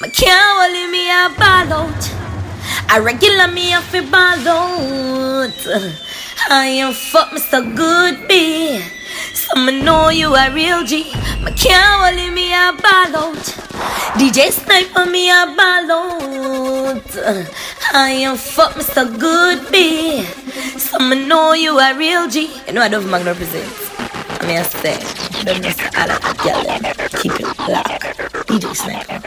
I can't me a ball out. I regular me a fi ball out. I am fuck Mr. Good B. Some know you a real G. I can't hold me a ball out. DJ sniper me a ball out. I am fuck Mr. Good B. Some know you a real G. You know I don't Magnum represents. I mean I say, the girl Keep it locked. DJ Sniper.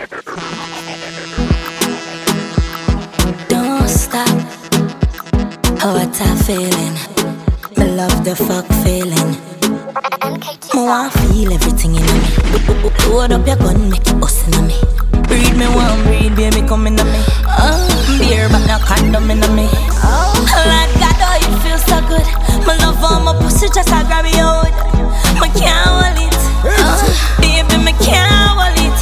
Don't stop. Oh, what a feeling. Me love the fuck feeling. Me want feel everything in me. Load up your gun, make it bust in me. Breed me one, breed baby come in me. Oh, beer but no condom in me. Oh, Lord God, oh it feels so good. My love on my pussy just a grab me out. Me can't hold it. Oh, baby, me can't hold it.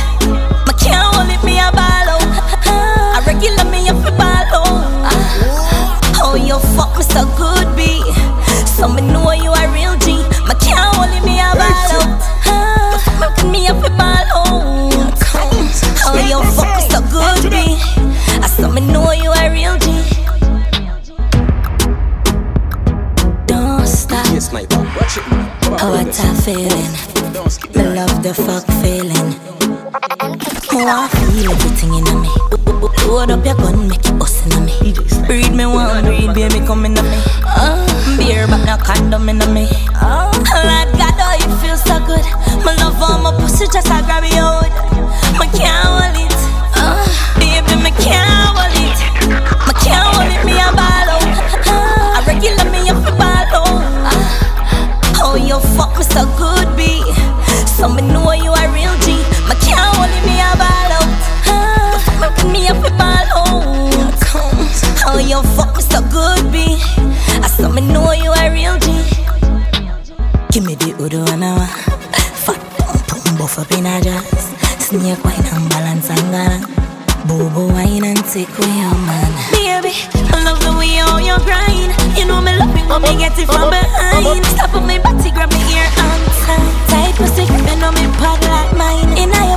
Me can't hold it, me a ball out. I regular me a fi ball oh. out. Oh, you fuck me so good, B. So me know Oh, what a feeling. Me love the fuck feeling. Me want feel everything in me. Load up your gun, make it bust in me. Breed me one, breed baby come in me. Oh, beer but no condom in me. Oh, Lord God, oh it feels so good. My love on my pussy just a grab me out. Me can't hold it. Oh, baby, me can't hold it. Me so good, B. So me know you a real G. Me can't hold me a ball out. You fuck me, me a ball out. Oh, you fuck me so good, B. I saw me know you a real G. Give me the udo and a fat pump pump buff up in a jazz. Snake wine and balance and gana. Boo wine and take away your man. Baby, I love the way how you grind. You know me love it when me get it from behind. Stop on my body, grab me ear and tight. Tight pussy, you know me pad like mine. In your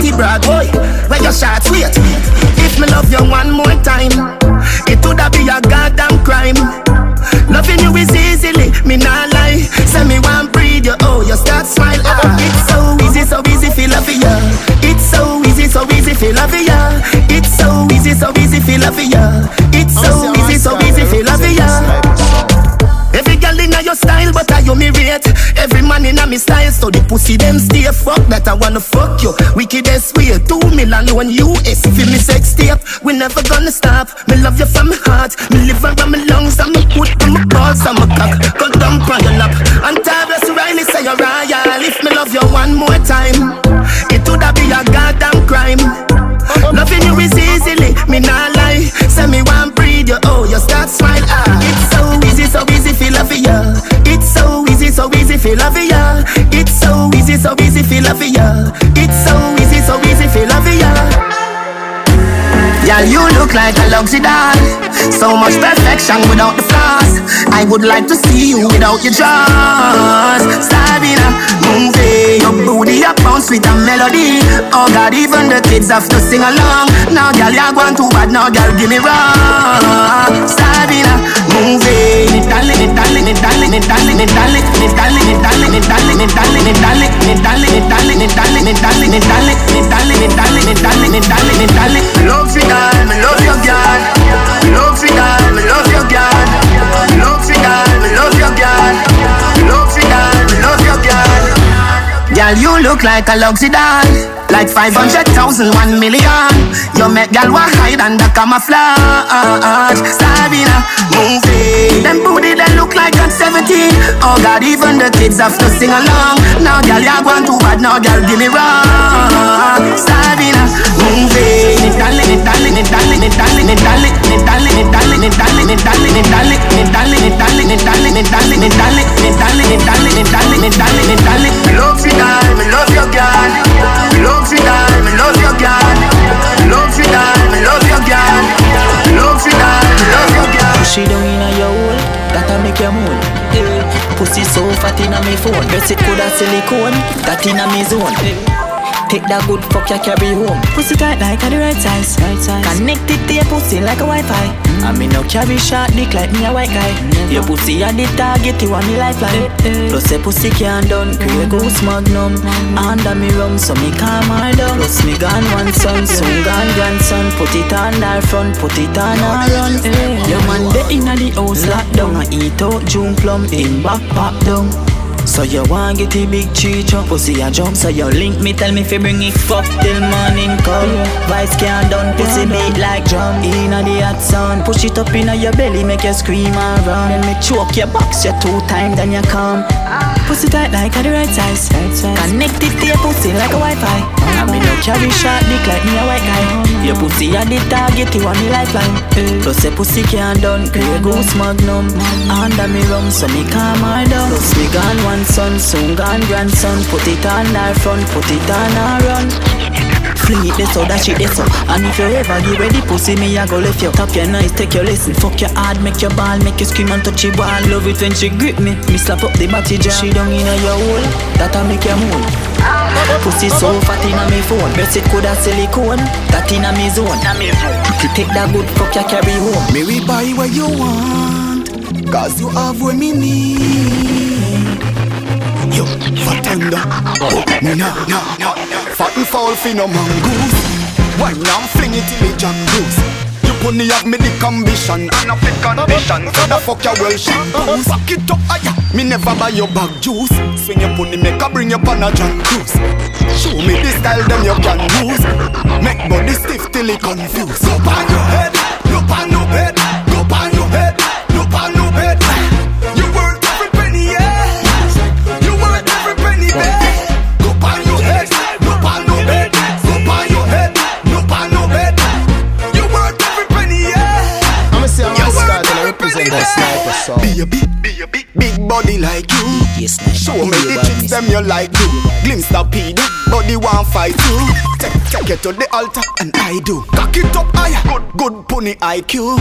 Body brag, boy. Where your shots, wait. If me love you one more time, it woulda be a goddamn crime. Loving you is easily, me not lie. Say me want breathe you, oh, you start smile. Ah, it's so easy, so easy, feel love ya. It's so easy, so easy, feel love ya. It's so easy, so easy, feel love ya. It's so easy, so easy, feel love ya. Every girl inna your style, but I you me rate. Every man inna me style, so the pussy them stay fuck that wanna fuck you. Wickedest way, two million one US. Feel me sex tape, we never gonna stop. Me love you from my heart, me liver and my lungs, and me put on my balls and my cock. Go down on your lap. And Tavis Riley say you're royal. If me love you one more time, look like a luxury doll. So much perfection without the flaws. I would like to see you without your jaws. Sabina, movie, your booty up bounce with a melody. Oh God, even the kids have to sing along. Now, girl, you're going too bad. Now, girl, give me wrong. Sabina, Move it all, me love your girl. Love it all, me love Girl, you look like a luxury doll. Like 500,000, 1 million. You make girl walk hide under camouflage. Sabina, move it. Them booty, like at 17. Oh God, even the kids have to sing along. Now, girl, you're going too bad. Now, girl, give me wrong. Sabina, it darling, it darling, it darling, it darling, it darling, it darling, it darling, it darling, it darling, it darling, it darling. Love you, darling, me love your girl. Love you, darling, me love your girl. Love you, darling, me love your girl. Love you, darling, me love your girl. Push it that'll make you moan. Eh, pussy so fat inna me phone, dress it coulda silicone, that inna me zone. Take that good fuck you carry home. Pussy tight like a the right size. Right size. Connect it to your pussy like a Wi-Fi. Mm. I mean no carry short dick like me a white guy. Never. Your pussy a the target, you want me lifeline. Eh, eh. Plus your pussy can't done. Grey goose magnum. Under me rum, so me calm her down. Plus me gone one son, soon gone grandson. Put it on our front, put it on our run. Eh. Your man the inna the house locked down. I eat out June plum in back pop down. So you want get a big cheat up, pussy a jump. So you link me, tell me fi bring it fuck till morning come. Vice can't done, pussy beat like drum. Inna the hot sun, push it up inna your belly Make you scream and run. Then me choke your box you two times, then you come ah. Pussy tight like a the right size. Connected to your pussy like a Wi-Fi. I mean no carry short dick like me a white guy. Your pussy a the target, you want me lifeline. Plus your pussy can't done, grey goose magnum. Under me rum, so me calm her down. Plus me gone one son, soon gone grandson. Put it on our front, put it on our run. Fling it this so that shit this so And if you ever give ready pussy me I go left you Tap your nice, take your lesson. Fuck your hard, make your ball Make you scream and touch your ball. Love it when she grip me Me slap up the body jar She down in your hole That'll make you moan. Pussy so fat inna me phone Breast it coulda silicone That inna me zone. Take that good fuck you carry home. Me we buy what you want Cause you have what me need. Yo, fat tender. Oh, me nah, nah, nah. Fat and fall fi no mongoose. Why now I'm fling it till it jam loose? You pony have me the ambition and a fit condition. So the fuck your well shampoo. Back it up, ah, aya. Me never buy your bag juice. Swing your pony, make a bring you on a John Cruise. Show me the style, then you can use. Make body stiff till it confused. Go on your head, look on your bed. You like do. Glimpse the pedo, body want fight too. Take, take it to the altar and I do. Cock it up higher, good, good pony IQ.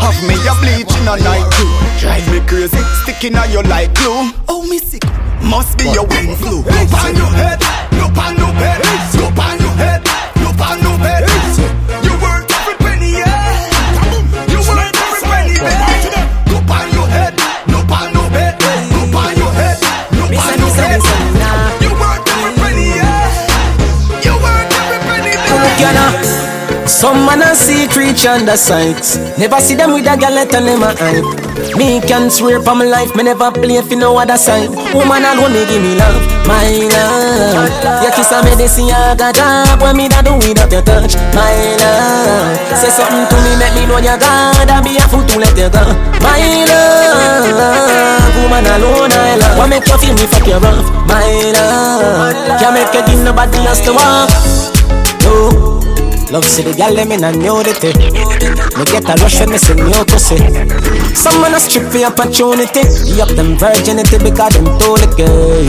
Have me a bleach in a night too. Drive me crazy, sticking on you like glue. Oh me sick, must be your wind flu. Look on your head, look on your bed, look on your head, look on your bed. Ghana. Some man a see creature under sight. Never see them with a galette and them a hype. Me can swear for my life, me never play for no other side. Woman alone me give me love, my love. Your kiss a medicine, I got job. When me da do without your touch, my love. Say something to me, make me know you God. I be a fool to let you go, my love. Woman alone I love. What make you feel me fuck you rough, my love. Can't make you give nobody else to walk. Oh. Love see the gal them in a nudity Me get a rush when me see new pussy. Some man a strip for opportunity. Yup them virginity because them told it girl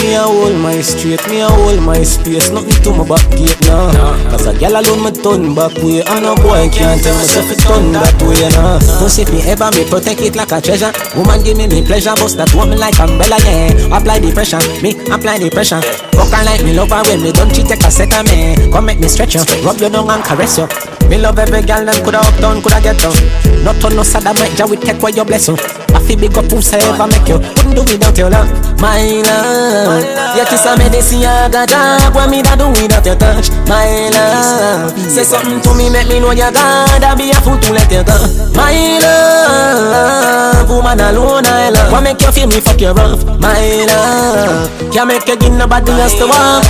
Me a hold my street, me a hold my space. Nothing to my back gate now Cause a gal alone me turn back way And a boy can't tell myself if it turn that way now Don't see me ever, me protect it like a treasure. Woman give me me pleasure, bust that woman like umbrella yeah. Apply the pressure, me apply the pressure. Fuck her like me love her when me don't cheat take a set of me Come make me stretch you, rub you down and caress you Me love every girl, them coulda up down, coulda get down. Not on no side, I might just take away your blessing. I feel big up who's ever make you. Couldn't do without your love, my love. Your kiss a medicine, I got up. What me da do without your touch, my love. Say something to me, make me know you God. I be a fool to let you go, my love. Woman alone, I love. What make you feel me fuck you rough, my love. Can't make you give nobody else to walk.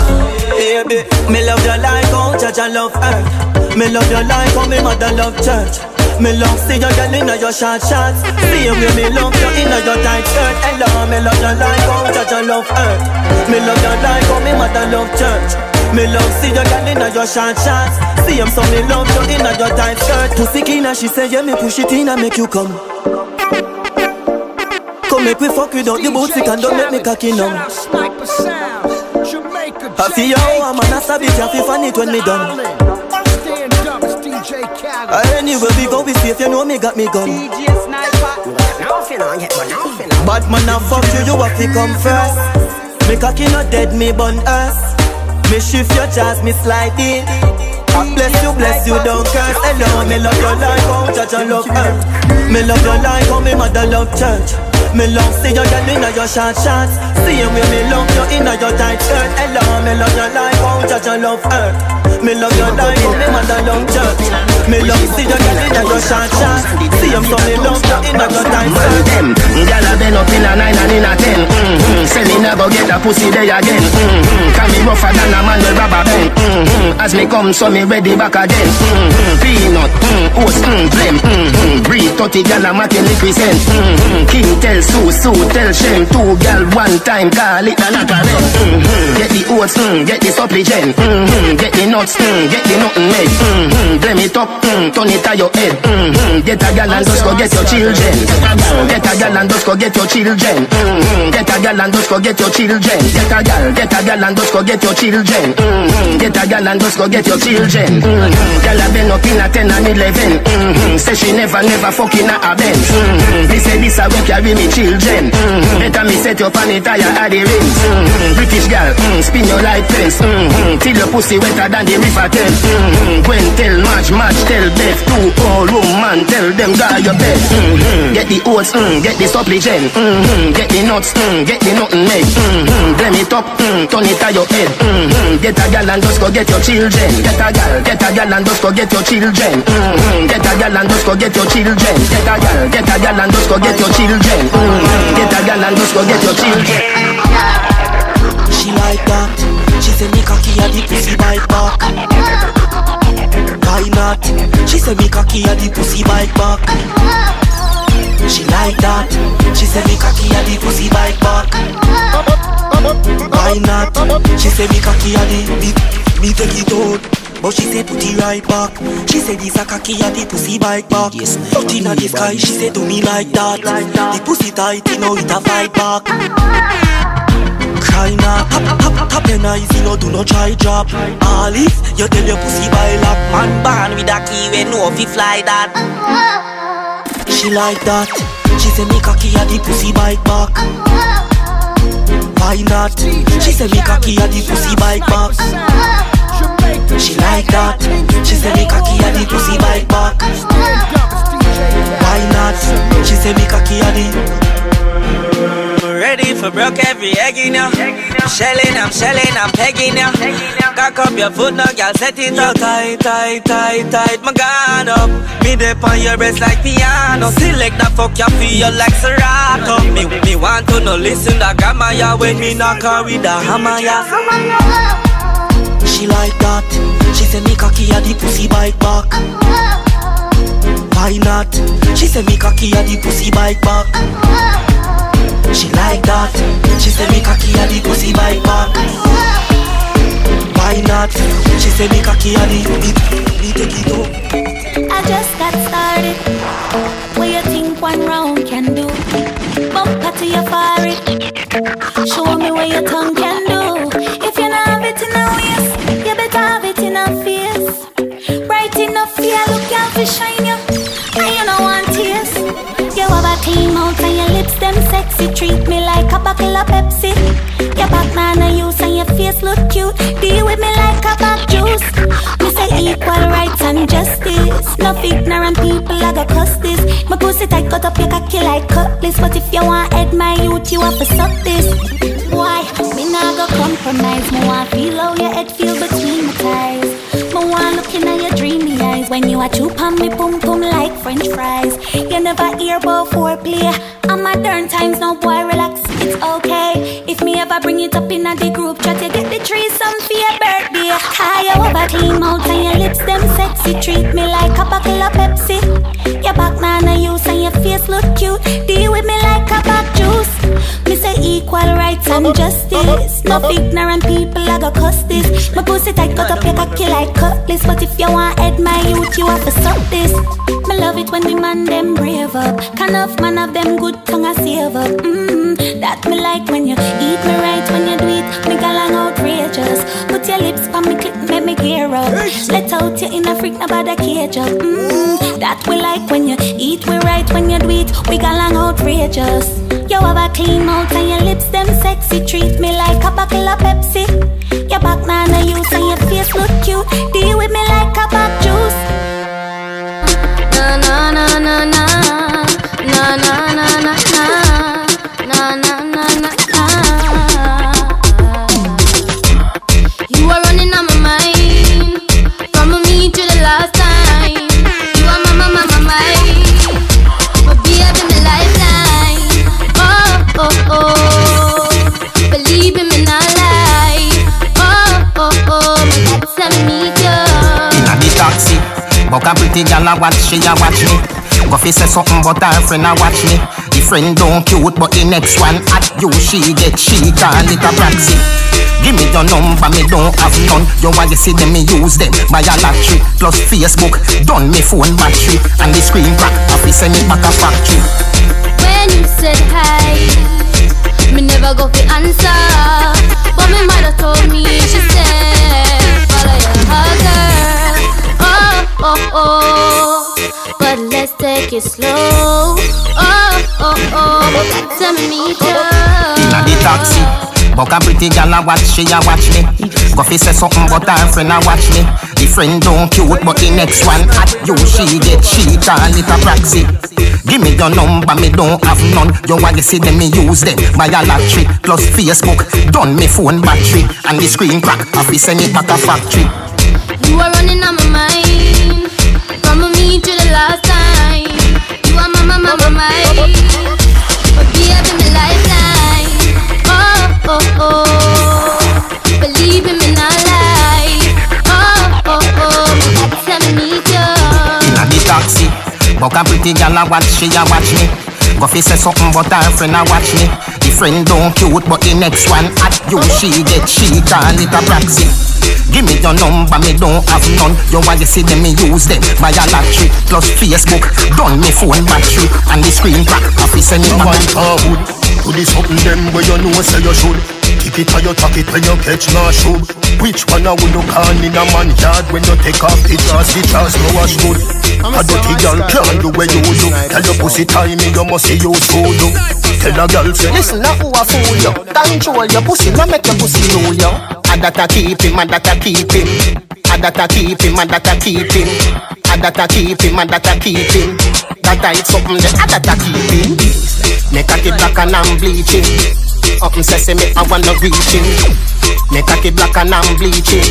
Baby, me love your life, oh, judge I love earth. Me love your life, oh, me mother love church. Me love see your girl inna your short shorts. See way me love you inna your tight skirt. Hello, me love your life, oh, judge I love earth. Me love your life, oh, me mother love church. Me love see your girl inna your short shorts. See him so me love you inna your tight skirt. Pussy kina, she say yeah, me push it in and make you come. Come make we fuck without the booty and don't make me cocky numb I feel yo, I'm an ass a bitch, I feel funny when me done. I Anywhere we go, we safe, you know me got me gun Bad man, I fuck you, you have to come first. Me cocky not dead, me bun us Me shift your jazz, me slide in. I bless you, bless you, don't curse. Hello, me love your life, oh, judge and love earth Me love your life, oh, me mother love church me love see your girl inna your short shorts See way me love you inna your tight skirt Hello, me love your life, oh, judge and love earth Me love your life, me mother love church Me love see your girl inna your short shorts See him so me love you inna your tight skirt them Girl a been up in a nine and in a ten mm-hmm. Say me never get a pussy day again mm-hmm. Can me rougher than a man with rubber band mm-hmm. As me come so me ready back again mm-hmm. Peanut, mm, oats, mm, blem mm-hmm. Breathe 30 gal a matin scent mm-hmm. King tell Sue, Sue tell Shem Two gal one time call it a lot of rent mm-hmm. Get the oats, mm, get the supplement mm-hmm. Get the nuts, mm, get the nothing made mm-hmm. Blem it up, mm, turn it to your head mm-hmm. Get a gal and just go get your children Get a gal and just go get your children mm-hmm. Get a gal and just go get your children Get a gal, get a gal and just go get your children mm-hmm. Get a gal and just go get your children mm-hmm. Gal a been up in a 10 and 11 mm-hmm. Say she never, never fucking a Benz mm-hmm. Say this a go carry me children mm-hmm. Better me set your pan tire at the rings mm-hmm. British gal, mm, spin your light fence mm-hmm. Till your pussy wetter than the river Thames mm-hmm. Gwen tell March, March tell Beth Two old woman tell them guard your bed mm-hmm. Get the oats, mm, get the supplement mm-hmm. Get the nuts, mm, get the nothing made mm-hmm. Blem it up, mm, turn it to your head mm-hmm. Get a gal and just go get your children Get a gal, get a gal and just go get your children mm-hmm. Get a gal and just go get your children Get a gal, get a gal and just go get your children mm-hmm. Get a gal and just go get your children She like that She say me cocky a the pussy bite back Why not? She say me cocky a the pussy bite back She like that. She say me cocky a the pussy bite back Why not? She say me cocky a the me, me take it out. But she say put it right back. She say this a cocky and the pussy bite back yes, Put in the sky, she say do me like that. The pussy tight, you know it a fight back Cry now, hop, hop, hop ah, your eyes, you know do not try drop All if you tell your pussy by lock Man born with a key, we know if he fly that. She like that. She say me cocky and the pussy bite back. Why not? She say me cocky and the pussy bite back. She like that. She say me cocky and the pussy bite back. Why not? She say me cocky and the Ready for broke every egg in ya. Shelling, I'm shelling, I'm pegging now. Cock up your foot now, girl, set it up. Tight, tight, tight, tight, my gun up. Me dip on your breast like piano. Select that fuck you feel like Serato. Me, me want to know, listen to gamma ya When me knock her with the hammer ya she like that. She say me cocky a the pussy bite back. Why not? She say me cocky a the pussy bite back She like that. She say me cocky a the pussy bite back. Why not? She say me cocky a the me, take it up I just got started. What you think one round can do? Bumper to your forehead. Show me what your tongue can do. If you not have it in a waist You better have it in a face. Bright enough for you look out for shine Your back man a use and your face look cute Deal with me like a back juice Me say equal rights and and justice. No ignorant people, I got cuss this. My pussy tight, cut up your cocky like cutlass. But if you want head my youth, you have to suck this. Why? Me nah go compromise. Me want feel how your head feel between my thighs. Me want looking at your dreamy eyes when you a chew on me pum pum like French fries. Never hear about foreplay. I'm modern times, no boy, relax, it's okay. If me ever bring it up in a the group chat, you get the tree some for your birthday. Tie you over clean out and your lips them sexy. Treat me like a bottle of Pepsi. Your back man a use and your face look cute. Deal with me like a back juice. Me say equal rights and justice. No ignorant people, I go cuss this. My pussy tight, cut up your cocky like cutlass. But if you want head my youth, you have to suck this. Me love it when the man them brave up. Can of man of them good tongue I save up. Mm-hmm. That me like when you eat me right when you do it. Me galang outrageous. Put your lips on me clip, make me gear up. Let out your inner freak about a cage up. Mm-hmm. That we like when you eat me right when you do it. We galang outrageous. You have a clean mouth and your lips them sexy. Treat me like a bottle of Pepsi. Your back man I use and your face look cute. Deal with pretty gal a watch, she a watch me. Fi say something, but her friend a watch me. The friend don't cute, but the next one at you she get she call it a proxy. Give me your number, me don't have none. You want to see them, me use them. Buy a lottery plus Facebook, done me phone battery and the screen crack. Fi send it back a factory. When you said hi, me never go fi answer. But my mother told me, she said, follow your girl. Oh, oh. But let's take it slow. Oh, oh, oh. Tell me, Inna the taxi, but a pretty gal a watch, she a watch me. Go say something, but her friend a watch me. The friend don't cute, but the next one at you she get she call it a proxy. Give me your number, me don't have none. You want to see them, me use them. Buy a plus Facebook, done me phone battery and the screen crack. I fi send it back a factory. You are running on my mind. From me to the last time. You are my, my lifeline. Oh, oh, oh. Me, not lie. Oh, oh, oh. Inna the taxi, but a pretty gal a watch, she a watch me. Go fi say something, but her friend a watch me. The friend don't cute, but the next one at you she get she call it a proxy. Give me your number, me don't have none. You want to see them, me use them. Buy a lottery plus Facebook, done me phone battery and the screen crack. I fi send it No back. man forward To the something them where you know say you should Keep it or you tuck it when you catch no shoe Which one I would look on in a man yard When you take off the dress, the dress no wash good A dirty girl can't do where you do Tell your pussy timing you must see you fool do Tell a girl say Listen, now who a fool you? Control your pussy, no make your pussy rule you. I that a keep him, I that a keep him. I that a keep him, I that a keep him. I that a keep him, I that a keep him. That I something that I that a keep him. Make a kid black and I'm bleaching. Up and sesame, I wanna reach him. Make a kid black and I'm bleaching.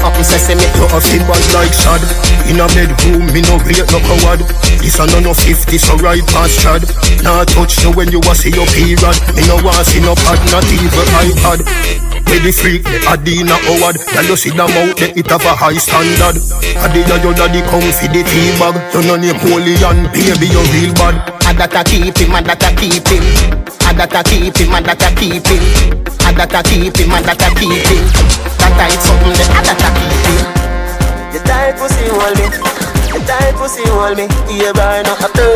Up and sesame, You a feel bad like shad In a bedroom, me no rate no coward This a no no fifth, this a right past chad Nah touch you when you a see your period Me no want see no pad, not even iPad Where the freak, the Adina Howard Girl you see them out there, it have a high standard Adina your daddy come for the tea bag You no Napoleon, baby you real bad I that a keep him, I that a keep him. I that a keep him, I that a keep him. I that a keep him, I that a keep him. That I something that I that a keep him. You tight pussy hold me. You tight pussy hold me. Yeah, burn up a.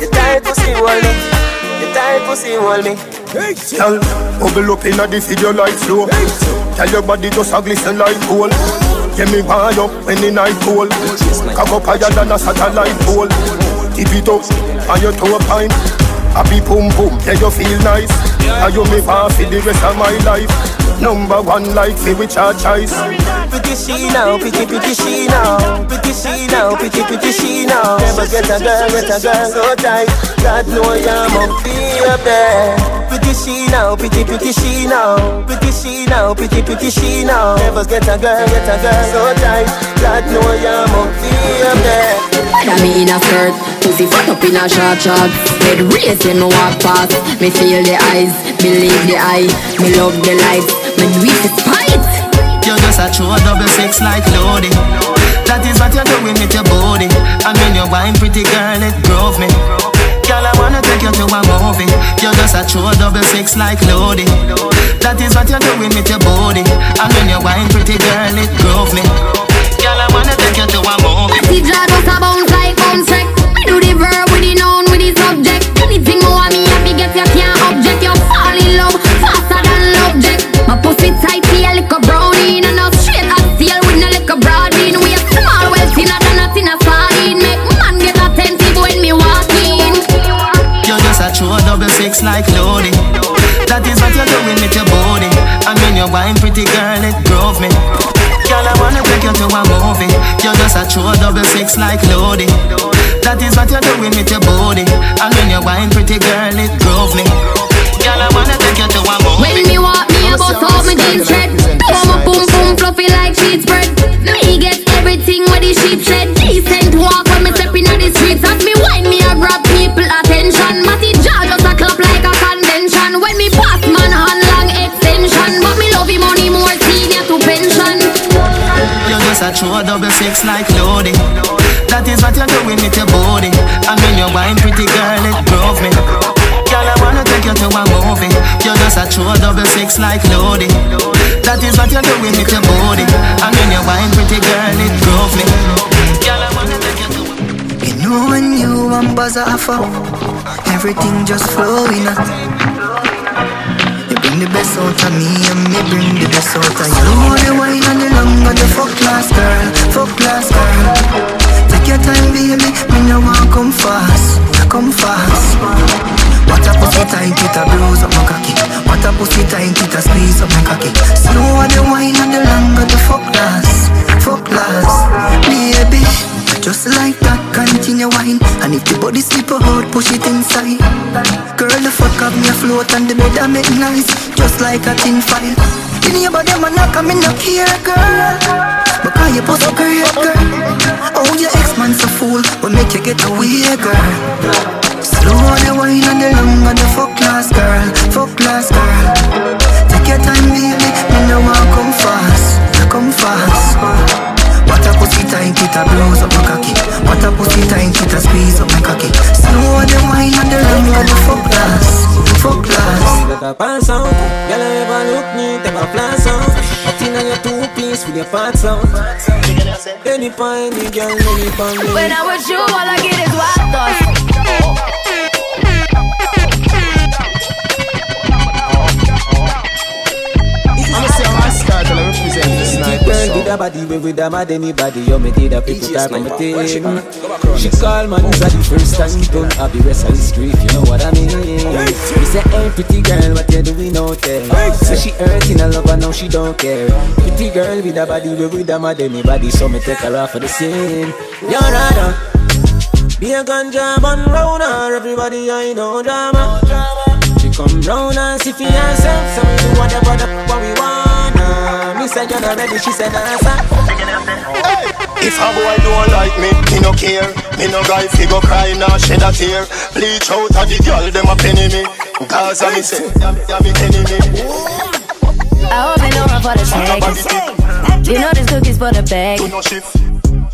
You tight pussy hold me. You tight pussy hold me. Girl, bubble up inna the video like flow. Tell your body just a glisten like gold Get me wind up when the night cold. Cock up higher than a satellite pole. Tip it up and your toe pine Happy boom boom, yeah you feel nice And you me want for the rest of my life Number one like fi which our choice. Pretty she now, pretty pretty she now, pretty she now, pretty pretty she now. Never get a girl, get a girl so tight. God know you must be up there. Pretty she now, pretty pretty she now, pretty she now, pretty pretty she now. Never get a girl, get a girl so tight. God know you must be up there. Got me in a skirt, pussy fuck up in a short short Head raised when me walk past Me feel the eyes, believe the eye Me love the lights, me do it despite You just a true double six like loading That is what you're doing with your body. And when you're wine pretty girl it drove me. Girl I wanna take you to a movie. You're just a true double six like loading That is what you're doing with your body. And when you're wine pretty girl it drove me. Girl I wanna take you to a movie. See Jah just a bounce like bounce check Me do the verb a brownie And a straight as steel with no like a broad bean We a small well thinner than a thinner sardine Make man get attentive when me walk in. You just a true double six like loading That is what you're doing with your body. And when you're wine pretty girl it drove me. Girl I wanna take you to a movie. You're just a true double six like loading That is what you're doing with your body. And when you're wine pretty girl it drove me. Girl I wanna take you to a movie. When me walk me a bust out my jeans shred Throw my boom boom fluffy like sheet spread. Me get everything with the sheep shed Decent walk when me step inna the streets. As me wine me a grab people attention. Matty jaw just a clap like a convention. When me pass man hand long extension. But me love him money more senior to pension. You just a true double six like loading That is what you're doing with your body. And when you're wine pretty girl it drove me. Girl I wanna take you to a movie You just a true double six like loading That is what you're doing with your body And when you're wine pretty girl it drove me you You know when you and buzz off everything just flowing up. You bring the best out of me and me bring the best out of you. You know the wine and the longer the fuck class girl, fuck class girl. Take your time, baby, me no want come fast, come fast. What a pussy tight, it a blows up my cocky. What a pussy tight, it a squeeze up my cocky. Slower the wine and the longer the fuck last, fuck last, baby. Just like that, continue wine. And if the body slip out, push it inside. Girl, the fuck up me float and the bed I make nice. Just like a tin file The neighbor them a knock and me no care, girl. Because you post great, girl. Oh, your ex-man so fool. Will make you get away, girl Slow the wine and the long and the fuck class, girl Fuck class, girl. Take your time, baby Me no want come fast Come fast. What a pussy tight, it a blows up my cocky. What a pussy tight, it a squeeze up my cocky. Slow the wine and the ring and the fuck glass Fuck glass That a pass out Girl, I ever look neat, ever flash out. Up in your two piece with your parts out. Any pine, any girl, any pine When I'm with you, all I get is wild With body, we with a mad anybody You make it a people type of thing. She call man, it's the first time Don't have the rest of history if you know what I mean? We say, hey pretty girl, what you doing out there? So she hurting a lover, now she don't care. Pretty girl with a body, we with a mad anybody So me take her off for the scene. You're right Be a ganja bun round her. Everybody I know drama. She come round and see for herself So we do whatever the fuck we Me said you're not ready, she said answer If a boy don't like me, me no care. Me no guy fi go cry nor shed a tear. Bleach out of the girl, them a penny me. Cause I me say, yeah me enemy. I hope you know I'm for the tag. You know this cookie's for the bag.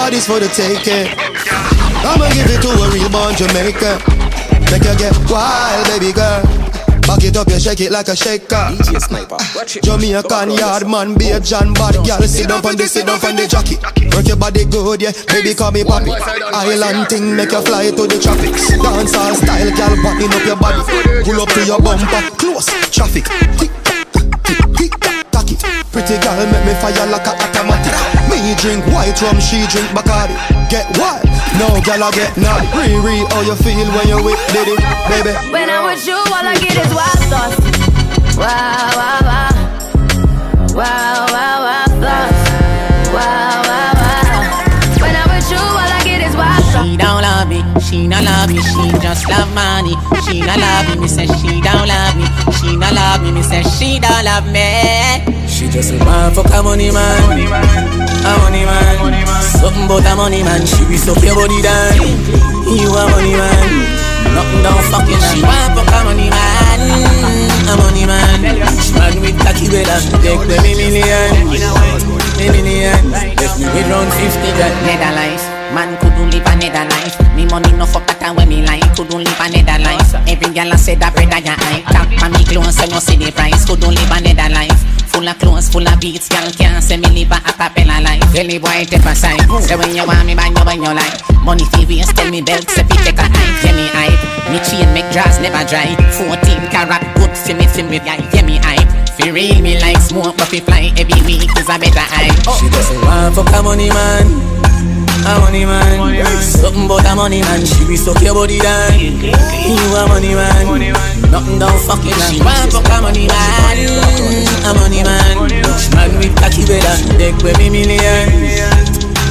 You said that body's for the taking. I'ma give it to a real born Jamaican. Make you get wild, baby girl. Back it up, you shake it like a shaker. DJ Sniper. Jamaican yard man, be a John bad girl. Sit down on the, sit down on the jockey. Work your body good, yeah. Baby, call me papi. Island thing, make you fly to the tropics. Dance all style, girl, button up your body. Pull up to your bumper, close traffic. Tick tick tack it. Pretty girl make me fire like a automatic. Me drink white rum, she drink Bacardi. Get wild, no girl I get naughty. Riri, how you feel when you with Diddy, baby? When I'm with you, all I get is wild thoughts. Wow, wow, wow. Wow, wow, wow thoughts. Wow, wow, wow. When I'm with you, all I get is wild thoughts. She don't love me, she not love me, she just love money. She not love me, me say she don't love me. She not love me, me say she don't love me. She just a man fuck a money man, a money man. Something about a money man, she be so your body down. You a money man, nothing don't fucking. She want fuck a money man, a money man. She man with cocky better, take me million, me million. Left me with round fifty grand. Nether life, man couldn't live another life. Me money no fuck that when me like, couldn't live another life. Every girl I say that bread I eye. Tap on me clothes, so no see the price. Couldn't live another life. Full of clothes, full of beats, girl can't say me live a acapella life. Tell boy take a side. Say when you want me, buy you when you like. Money TV, tell me belt, say fi take a hike, yeah me hype. Me chain make draws never dry. 14 carat good, see me see me yeah, yeah me hype. Fi real me like smoke, but fi fly every week is a better hype. She just a want fuck a money man, a money man. Something about a money man, she be suck your body down. You a money man, nothing don't fucking. She want fuck a money man, a money man. Man with cocky better, take with me million,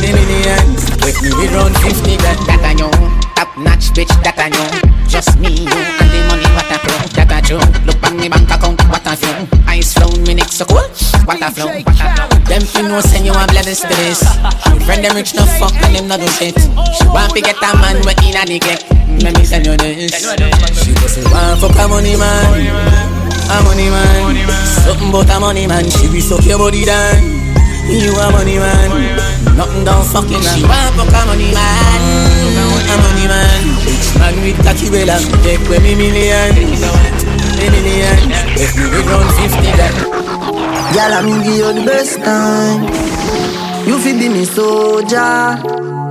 me million. With me we run fifty grand. That I know, top notch bitch, that I know. Just me, you, and the money what I flow, that I true. Look on me bank account, what I flow. Ice flow, me next so cool, what I flow, what I flow. Them fi know send you a bloody space. Friend them rich no fuck and them no do shit. She want to get a man we in a neglect. Let me send you this. She just want fuck a money man, a money man. Something about a money man. She be suck your body down. You a money man, nothing don't fucking. She want fuck a money man, a money man. Rich man with cocky bella, take with me million, me million. If me with round fifty that. Girl, I'm give you the best time. You feel be me soldier.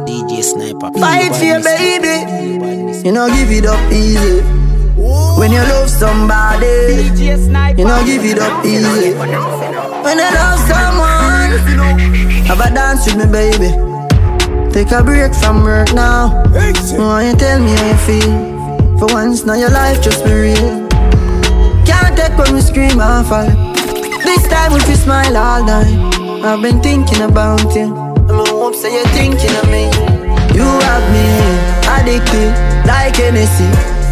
DJ Sniper. Fight for your baby. You know, give it up easy. When you love somebody, you know, give it up easy. When you love someone, have a dance with me, baby. Take a break from work now. Why you tell me how you feel? For once, now your life just be real. Can't take when we scream and fall. This time if you smile all night. I've been thinking about you. I'm hope say you're thinking of me. You have me addicted like Hennessy,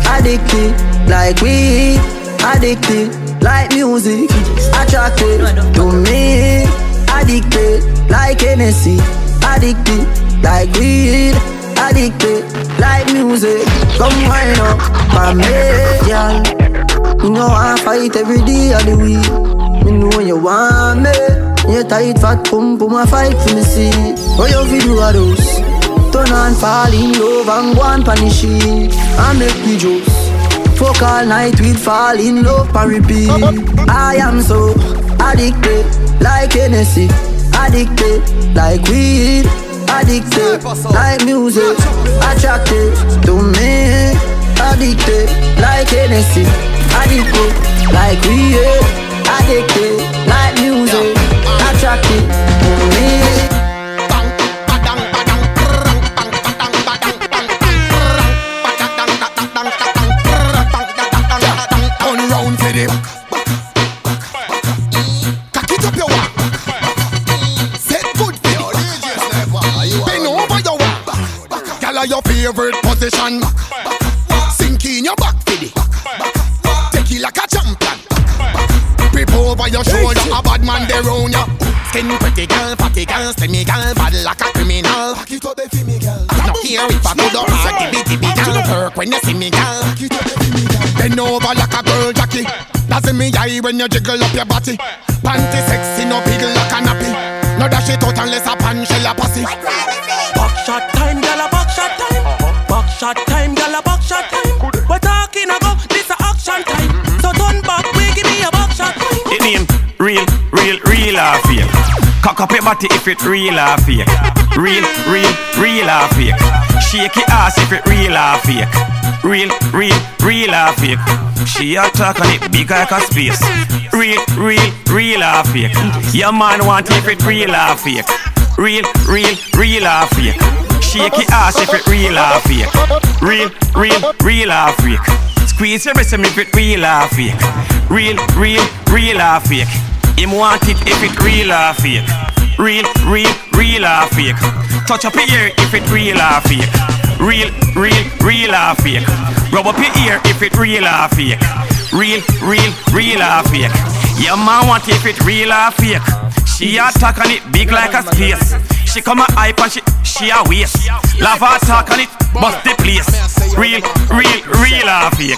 addicted like weed, addicted like music, attracted to me, addicted like Hennessy, addicted like weed, addicted like music. Come wind up, my girl. You know I fight every day of the week. Me know when you want me. You tight fat pum pum a fight for me see. What you fi do a those? Turn on fall in love and go on punish it. And make me juice. Fuck all night with fall in love and repeat. I am so addicted like Hennessy. Addicted like weed. Addicted like music. Attracted to me. Addicted like Hennessy. Addicted like weed. Addicted like music. Attracted to me. Favorite position. Sink in your back for the. Take it like a champion. Grip over your shoulder, a bad man there round ya. Skin pretty girl, fatty girl, slimmy girl, bad like a criminal. Back it up, for me, girl. I don't care if I go down hard, dibby dibby girl. Perk when you see me, girl. Back it up, for me, girl. Bend over like a girl, Jackie. That's in me eye when you jiggle up your body. Panty sexy, no piddle like a nappy. No dash it out unless a pan shell a pussy. Back shot time, girl, a back shot time. Shot time, girl a back shot time. We're talking about this a action time. So turn back, we give me a back shot time. It name real, real, real or fake. Cock up your body if it real or fake. Real, real, real or fake. Shake your ass if it real or fake. Real, real, real or fake. She a talk on it big like a space. Real, real, real or fake. Your man want if it real or fake. Real, real, real or fake. Shake your ass if it real or fake. Real, real, real or fake. Squeeze your wrist if it real or fake. Real, real, real or fake. Him want it if it real or fake. Real, real, real or fake. Touch up your ear if it real or fake. Real, real, real or fake. Rub up your ear if it real or fake. Real, real, real or fake. Your man want it if it real or fake. She attack on it big like a space. She come a hype and she she a waste. Lava attack on it bust the place. Real, real, real or fake.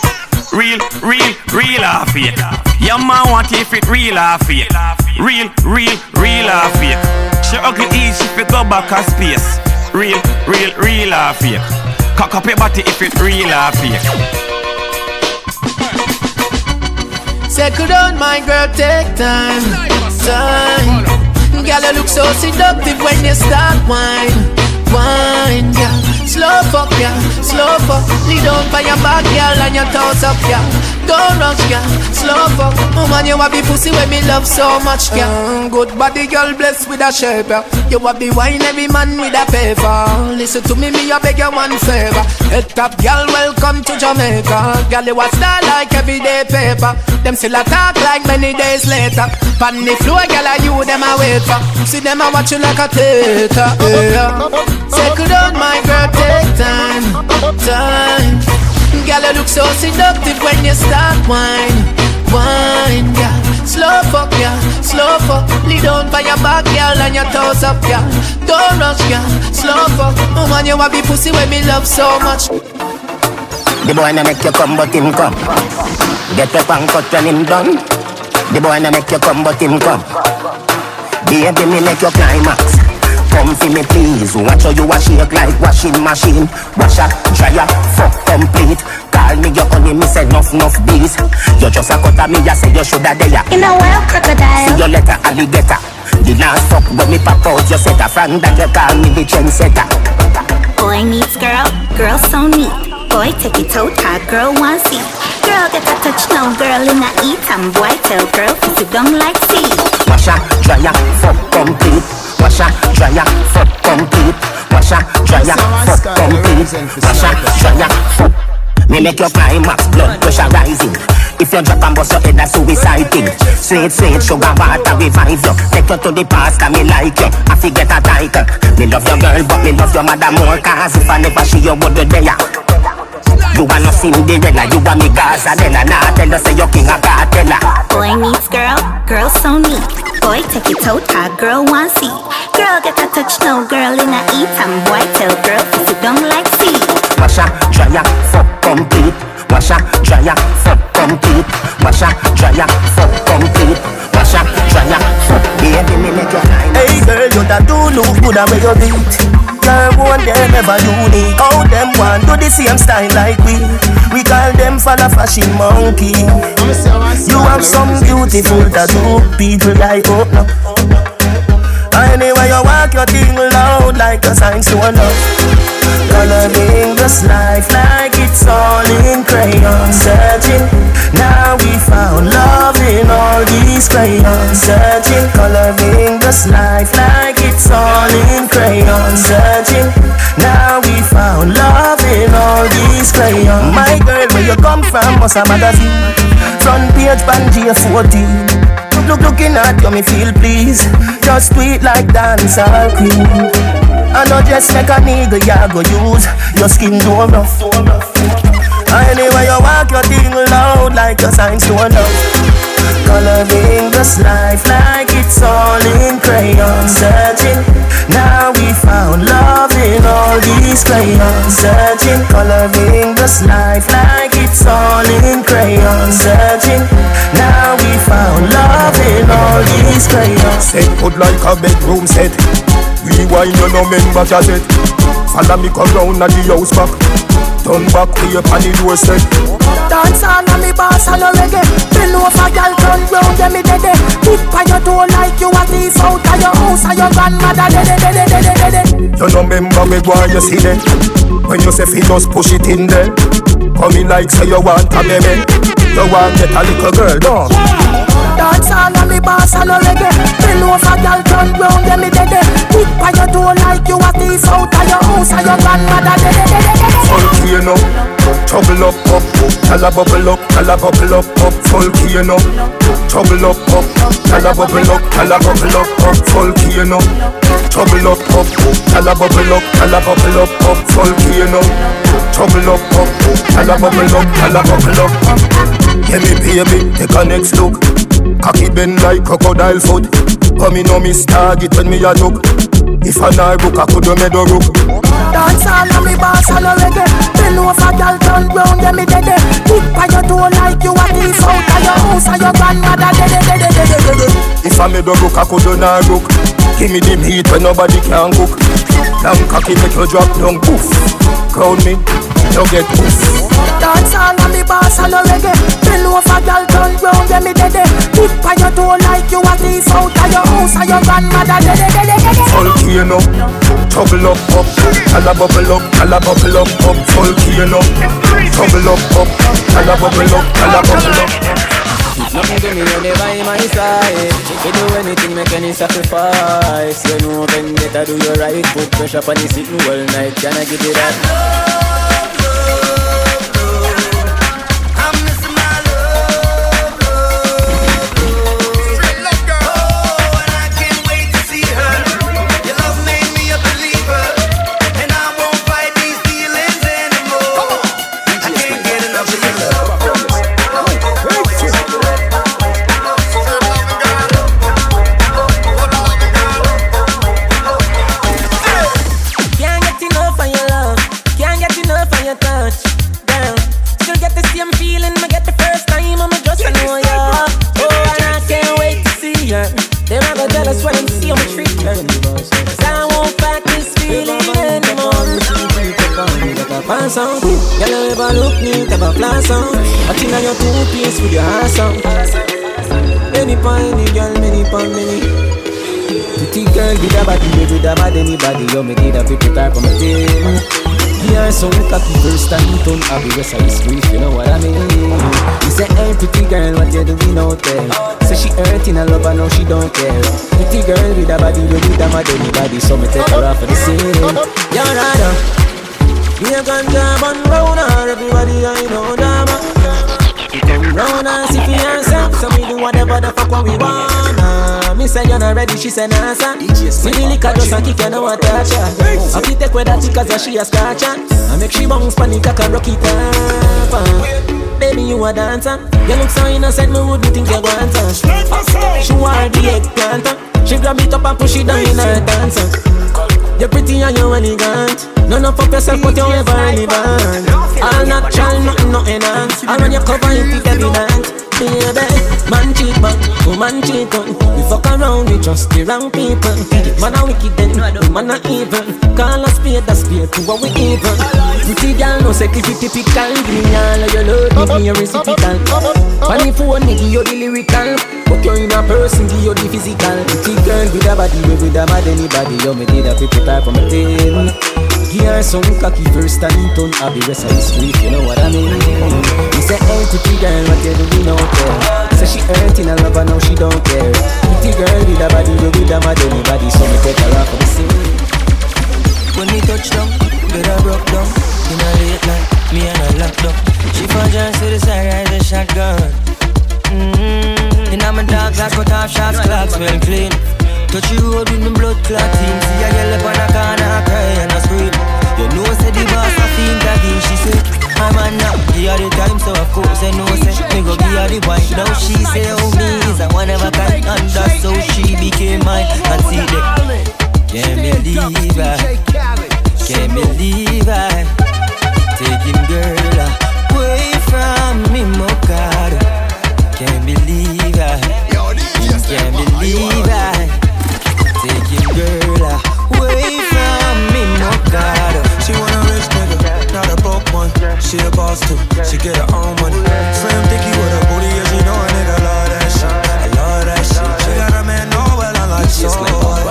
Real, real, real or fake. Your man want if it real or fake. Real, real, real or fake. She ugly easy if it go back a space. Real, real, real or fake. Cock up your body if it real or fake. Settle down, my girl, take time. Time. Girl, you look so seductive when you start wine. Wine, girl. Slow fuck, girl. Slow fuck. Lead on by your back, girl, and your toes up, girl. Don't rush, girl. Slow fuck. Woman, you have the pussy when me love so much, girl. Mm, good body, girl, blessed with a shape, yeah. You have the wine, every man with a paper. Listen to me, me, I beg you one favor. Head top, girl, welcome to Jamaica. Girl, you a star like everyday paper. Them still a talk like many days later. Pan the floor, girl, are you them a wait for? See them a watch you like a theater. Yeah. Take it on, my girl, take time, time. Girl, you look so seductive when you start wine, wine, girl. Slow fuck, girl, slow fuck. Lead on by your back, girl, and your toes up, girl. Don't rush, girl, slow fuck. Oh, Woman, you have the pussy when me love so much. The boy na make you come, but him come. Get up and cut when him done. The boy na make you come, but him come. Baby, me make you climax. Come for me, please. Watch how you a shake like washing machine. Wash a dryer, fuck complete. Call me your honey, me say enough, enough bees. You just a cut at me, you say you shoulda there. In a wild crocodile. See your letter, alligator. The last fuck when me pop out, you set a friend that you call me the trendsetter. Boy needs girl, girl so neat. Boy take it out, hot girl want see. Girl get a touch now, girl in a eat and boy tell girl sit down like sea. Wash a dryer, fuck complete. Wash a dryer, fuck complete. Wash a dryer, fuck complete. Wash a dryer, fuck. Me make your climax, blood pressure rising. If you drop and bust your head, that's suicide. Sweet, sweet sugar water revive you. Take you to the past, cause me like you. I forget a title. Me love your girl, but me love your mother more. Cause if I never see you, would you there? You are no Cinderella, you are me Gazadella. Nah, tell us say you king of cartella. Boy needs girl, girl so neat. Boy take it out, hot girl want see. Girl get a touch no girl in a eat and boy tell girl sit down like sea. Wash a dryer, fuck complete. Wash a dryer, fuck complete. Wash a dryer, fuck complete. Wash a dryer, fuck. Baby, me make you fine. Hey girl, you that do look good at where you beat. Girl, one them ever unique. How them want do the same style like we? We call them for follow fashion monkey. You have some beautiful tattoo, people like oh no. Anyway, you walk your thing loud like a sign. To a love. Coloring this life like it's all in crayon. Searching, now we found love in all these crayons. Searching, coloring this life like it's all in crayon. Searching, now we found love in all these crayons. My girl, where you come from, must a magazine. Front page, Banjia 14 Look, looking at you, me feel please Just sweet like dancehall queen. I know just like a nigga, you go use. Your skin too rough. Anyway, you walk your thing loud Like your signs to love Coloring this life like it's all in crayon Searching, now we found love in all these crayons Searching, coloring this life like it's all in crayon Searching, now we found love in all these crayons. Set good like a bedroom set. Rewind you no member cassette Follow me come round at the house back. Turn back to your panny doorstep. Dance on and me boss and no reggae. Bend over, girl, turn round, yeah me dead. Tip by your door like you a thief out of your house and your grandmother dead, dead, dead, dead, dead, dead. You no remember me why you see them When you say fi just push it in there Come in like say you want a baby You want get a little girl, no Dance on and me boss and no reggae Bend over, girl, turn round, yeah me dead. Tip by your door like you a thief out of your house and your grandmother dead, dead, dead, dead. Full Kano Trouble up, up Tell a bubble up, tell a bubble up, up Full Kano Trouble up, up. Tell a bubble up, tell a bubble up, up Full Kano Trouble up, up. Tell a bubble up, tell a bubble up, up Full Kano Trouble up, up. Tell a bubble up, tell a bubble up. Yeah me baby, take a next look. Cocky bend like crocodile foot. Come in on me target when me a look If I not book, I could do me do rook. Dance on and me boss no reggae. Bend over, girl, turn round, yeah me dead. Tip by your door like you a thief out of your house and your grandmother dead, dead, dead, dead, dead. If I me do rook, I could do not rook. Give me the meat when nobody can cook. Long cocky make you drop down, poof. Crown me, you get poof Dance on and me boss and no reggae. Bend over, girl, turn round, yeah me dead. Eh. Tip by your door like you a thief out of your house and your grandmother dead, eh, dead, eh, dead, dead, dead. Full Kano Trouble up, up. Tell a bubble up, tell a bubble up, up. Full Kano Trouble up, up. Tell a bubble up, tell a bubble up. Nothing to me when they by my side. We do anything, make any sacrifice. You know vendetta, do your right Put pressure on the sitting all night. Can I give you that? Pass on, girl, you ever look neat, ever flash on Watching on your two piece with your ass on Any pon any girl, many pon many Pretty girl with a body, with a bad anybody You me need a people type on my team Yeah, so cocky first time turn I'll be rest of the street, you know what I mean You say, hey, pretty girl, what you doing out there? Say she hurting a love, I know she don't care Pretty girl with a body, baby, with a mad anybody So me take her off for the scene You're right we have gone jam on round her, everybody I know drama. We come round and see for yourself, so we do whatever the fuck what we wanna. Me say you're not ready, she say nah sir. See the liquor just a kick, you know what touch her. I fi take with that cause yeah, she a scratch her. I make she bounce panic, I can rock it up. uh. Baby, you a dancer. You look so innocent, me wouldn't think you're going to. She want the eggplant. uh. She grab it up and push it down in her dancer. You're pretty and you're elegant. None of up yourself, but you're ever relevant. All natural, nothing, nothing else. And when you cover it, it's evident. Baby, man cheat, man, woman cheat on. We fuck around, we trust the wrong people. Man a wicked then, man a evil. Call us spade, a spade, to what we even. Pretty girl, no secret, typical. Give me all of your love, give me your reciprocal. On the phone, me you the lyrical. But you're in a person, give you the physical. Pretty girl with a body, we with a mad anybody. You me need a people type on my team. Give her some cocky first and turn I'll be rest of the street, you know what I mean He said, hey pretty girl, what you doing out there? Say she hurting a lover, now she don't care Pretty girl with a body, we with a mad anybody So me take her off for the scene When we touch down, get her broke down In a late night, me and her locked up. She just to the side, ride the shotgun mm-hmm. And I'm a dog, I cut off shots, clocks well clean. Touch the road with me blood clotting See a girl up on a corner, I cry and I scream. You know, say the boss, I feel intervene She say, I'm a now, give her the time So of course, I know, say, me go give her the wine Now she say, oh, me is a one of a kind. And that's how she became mine. And see the can't believe I can't believe I take him, girl away from me, Mokado. Can't believe I. Can't believe I take him, girl away from me, Mokado. She want a rich nigga, not a broke one. She a boss too, she get her own money. Slim Dicky with a booty, as you know a nigga love that shit. I love that shit. She got a man, no, well I like so. Oh,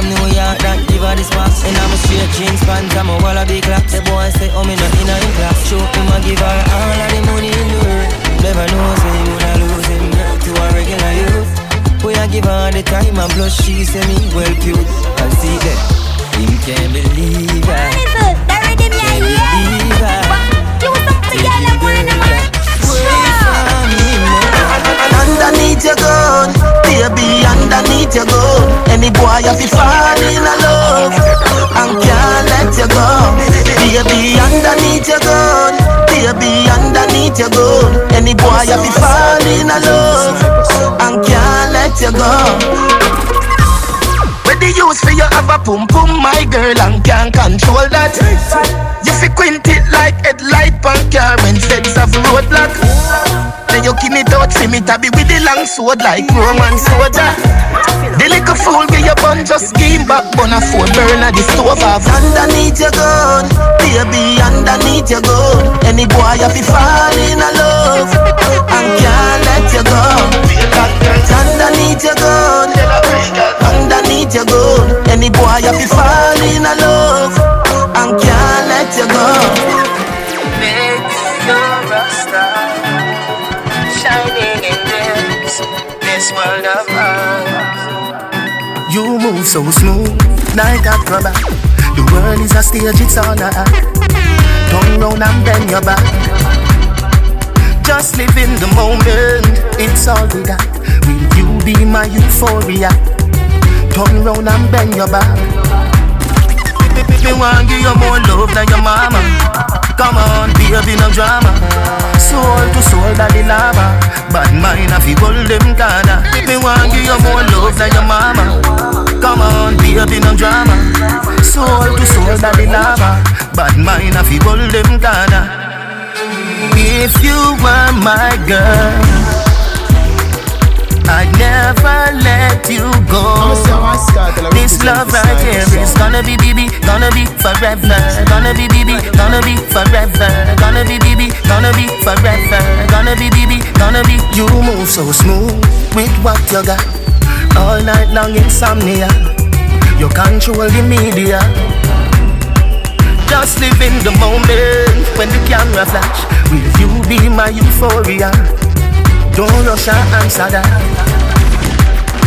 from New York that give her this box. And I'm a straight jeans pants, I'm a wallaby clock. The boy say, oh me not in a in class. Show him I give her all of the money in the world. Never know say you not lose him to a regular youth. Boy I give her the time and blush, she say me well cute. I see that him can't believe I. baby, underneath your gun. Any boy have to fall in love and can't let you go. Baby, underneath your gun, baby, underneath your gun. Any boy have to fall in love and can't let you go. The use for you have a pum pum, my girl, and can't control that. You fi quint it like headlight pan car when feds have roadblock. Then you give me touch, see me tabby with the long sword like Roman soldier. The little fool with your bun just scheme back, bun a four burner the stove off. Underneath your gun, baby, underneath your gun. Any boy have to fall in love and can't let you go. Underneath your gun, underneath your gun. Any boy have to fall in love and can't let you go. This world of. You move so smooth, like a acrobat. The world is a stage, it's all a act. Turn round and bend your back. Just live in the moment, it's all we got. Will you be my euphoria? Turn round and bend your back. Me want give you more love than your mama. Come on, baby, no drama. Soul to soul, daddy lava. Bad mind, I feel hold them corner. Me want give you more love than your mama. Come on, baby, no drama. Soul to soul, daddy lava. Bad mind, I feel hold them corner. If you were my girl. I'd never let you go. This love right here is gonna be BB, gonna be forever. Gonna be BB, gonna be forever. Gonna be BB, gonna be forever. Gonna be BB, gonna be. You move so smooth with what you got. All night long insomnia. You control the media. Just live in the moment when the camera flash. Will you be my euphoria? Don't rush and answer that.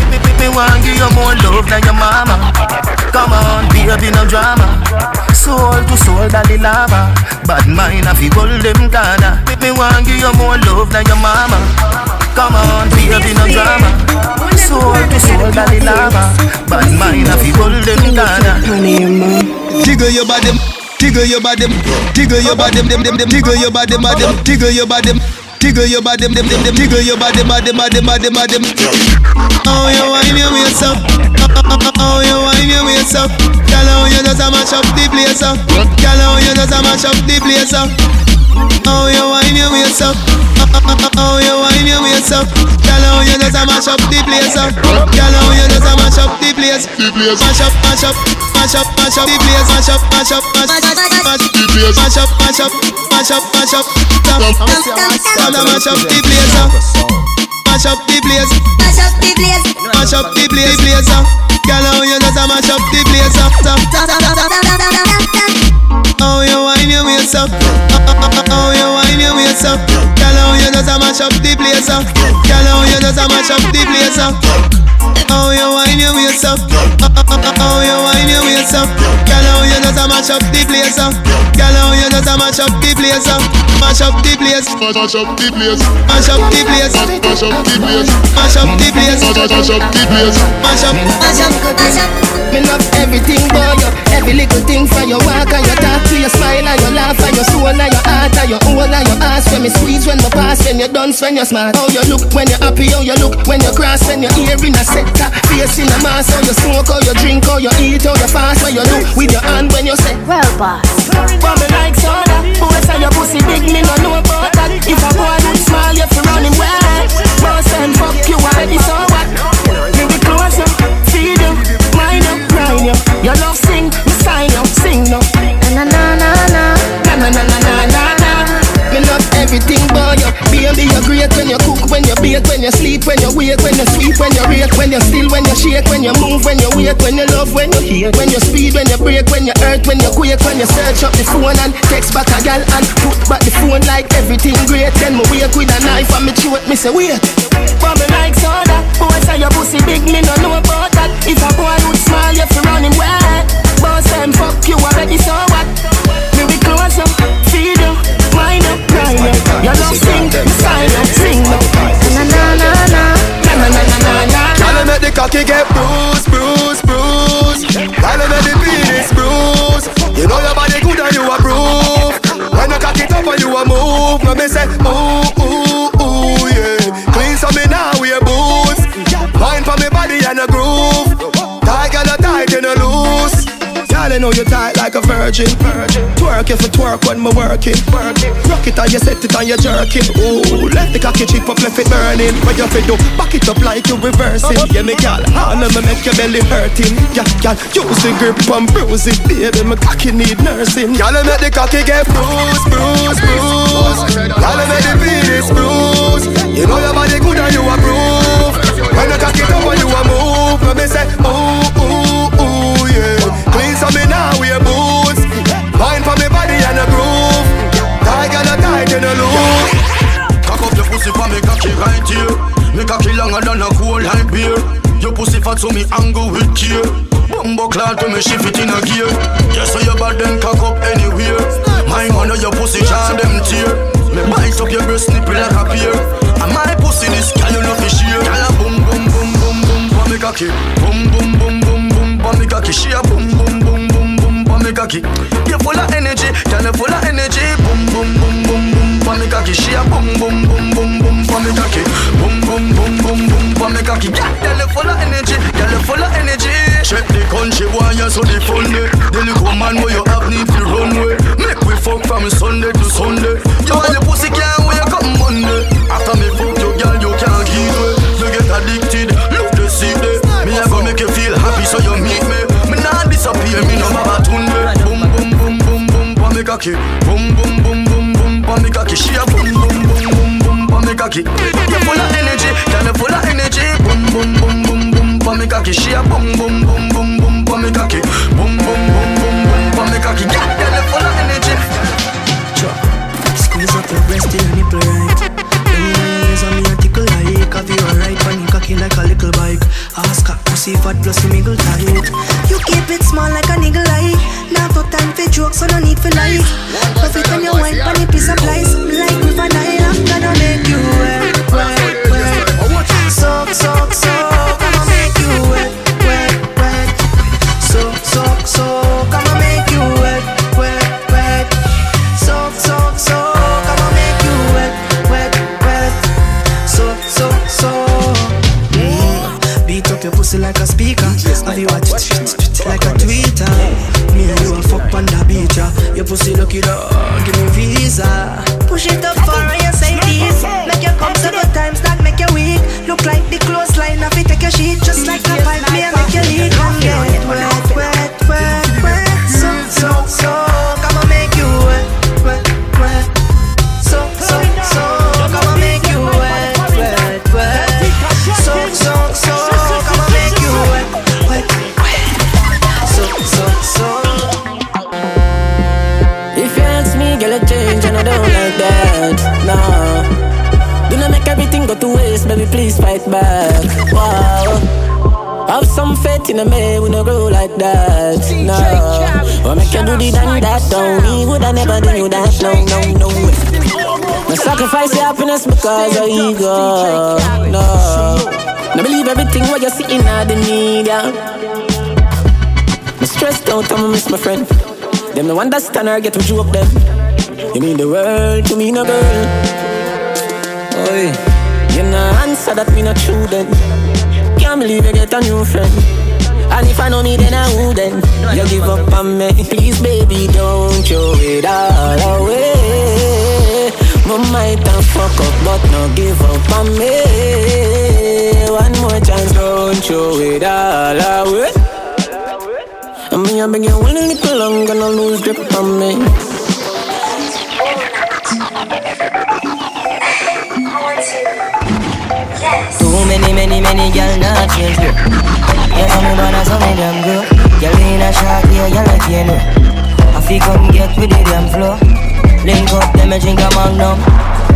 Me, me, want give you more love than your mama. Come on, baby, no drama. Soul to soul, daddy lava. Bad mind, I feel them corner. Me, me want give you more love than your mama. Come on, baby, no drama. Soul to soul, daddy lava. Bad mind, I feel them corner. Jiggle your body, jiggle your body, jiggle your body, dem dem dem, jiggle your body, madam, jiggle your body. Jiggle your body, dem dem dem, jiggle your body, body, body, body, body. Oh, you wine your waist up. Oh, you wine your waist up. Girl, oh, you just a mash up the place up. Girl, oh, you just a mash up the place up. Oh, you wine your waist up. Oh, you wine your waist up. Girl, oh, you just a mash up the place up. Girl, oh, you just a mash up the place. Mash up, mash up, mash up, mash up the place. Mash up, mash up, mash mash mash the place. Mash up, mash up, mash up, mash up. Stop. Stop, mash up the place up. Mash up the place. Mash up the place. Mash up the place, place up. Girl, oh, you just a mash up the place up. Oh, you wine your waist up. Oh, you wine your waist up. Girl, oh, you just a mash up the place up. Girl, oh, you just a mash up the place up. Oh, you wine your waist up. Oh, you wine your waist up. Girl, oh, you just a mash up the place up. Girl, oh, you just a mash up the place up. Mash up the place. Mash up the place. Mash up the place. Mash up the place. Mash up the place. Mash up the place. Mash up. Mash up, mash up. Me love everything about you Every little thing from your walk and your talk To your smile and your laugh and your soul and your heart And your whole and your ass When me squeeze when me pass When you dance when you smart How you look when you're happy How you look when you cross When you ear in a Face in a mask How you smoke How you drink How you eat How you fast What you do with your hand when you say Well, boss. But me like soda Boy say your pussy big Me no know about that If a boy look small You fi run him well Boss and fuck you already So what Me wake, when you sweep, when you rake, when you still, when you shake, when you move, when you wait, when you love, when you hate, when you speed, when you break, when you hurt, when you quake, when you search up the phone and text back a gal and put back the phone like everything great. Then me wake with a knife and me it, me say wait. Bubble like soda, boy say your pussy big, me no know about that. If a boy look small, you fi run him wet. Boss them fuck you already, so what? Me cocky get bruised, bruised, bruised. Gotta make the penis bruised. You know your body good and you approve. When you cock it up and you a move, no me say ooh know you tight like a virgin. Twerk if you twerk when me working. Rock it and you set it and you jerk it. Ooh, let the cocky chip up, left it burning. What you fit do? Back it up like you reversing. Oh, oh. Yeah, me gal, hand me make your belly hurting. Yeah, gal, use the grip and bruise it, baby. My cocky need nursing. Gal, make the cocky get bruised, bruised, bruised. Gal, make the penis bruised. You know your body good and you a approve. When you cock it up and you a move, let me say ooh me now wear boots. Mind for me body and a groove. Tight and a tight and a loose. Cock up your pussy for me cocky right here. Me cocky longer than a cool like beer. Your pussy fat so me angle with care. Bumbo cloud to me shift it in a gear. Yes, so your bad then cock up anywhere. My under your pussy jar them tear. Me bite up your breast nipple like a pear. And my pussy this girl you know fi share. Girl a boom boom boom boom boom for me cocky. Boom boom boom boom boom for me cocky. She a boom boom boom me cocky. You full of energy, girl you full of energy. Boom boom boom boom boom for me cocky. She a boom boom boom boom boom for me cocky. Boom boom boom boom boom for me cocky. Girl you full of energy, girl you full of energy. Check the country boy, you so the fun day. The little man where you have need to run way. Make we fuck from Sunday to Sunday. You and your pussy can't wake up Monday. After me fuck cocky. Boom boom boom boom boom, pa me cocky. She a boom boom boom boom boom, pa me cocky. You full of energy, girl, you full of energy. Boom boom boom boom boom, pa me cocky. She a boom boom boom boom boom, pa me cocky. Boom boom boom boom boom, pa me cocky. Girl, you full of energy. Squeeze up your breast till your nipple right. You realize I'm me a tickle like Have you alright you cocky like a little bike Ask her, see what blossom eagle time. You keep it small like a niggle eye. Now no time for jokes, so no need for lie. Every time you wine, pan a piece of lies. Like with an eye, I'm gonna make you wear. Get up. In a man, we no grow like that. Nah. Or make you do the done that, don't me, would I never do you that, no, no, no way. No sacrifice your happiness because of ego. No. No believe everything what you see in the media. I'm stressed out, I'ma miss my friend. Them no understand or get to joke them. You mean the world to me, no girl. Oi, you no answer that me not true then. Can't believe you get a new friend. And if I know me, then I would then. You give up on me, please, baby, don't throw it all away. My might have fuck up, but no give up on me. One more chance, don't throw it all away. I mean, I beg you one little longer, no lose grip on me. Too many, many, many girl not change Yeah, so me wanna so me damn good. Girl in a short, yeah, girl like you know. I feel come get with the damn flow. Link up, let me drink a magnum.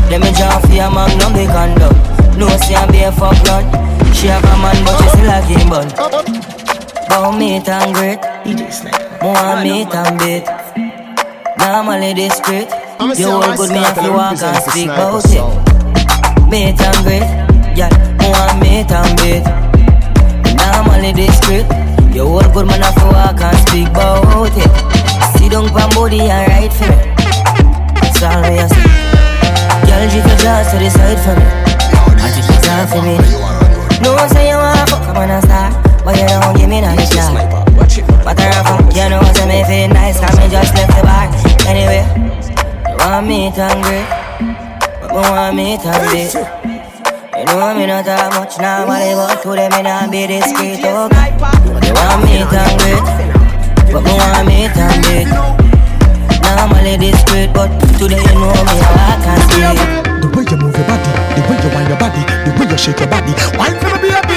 Let me draw for a magnum, they condom. No, see I be a fuck run. She have a man, but she still a game bun. Bow meat and great. More meat and bait. Normally discreet. You all good, me if you walk and speak about it. Meat and great. Yeah, more meat and bait. Normally discreet. You all good, man, you walk and speak about it. See, don't pan body and right for me. That's all me I say. Girl, you can just to the side for me. I think it's time for me. No one say you wanna fuck, I'm gonna start. But you don't give me none of shot. But I fuck, you know, say me feel nice, cause me just left the bar. Anyway, you want me to hungry, but me want me to be. You know me not that much normally, but to them me not be discreet, okay? You want me to hungry, but me want me to be. Normally discreet, but today you know me how I can see. The way you move your body, the way you wind your body, the way you shake your body. For me, baby. Mm, yes,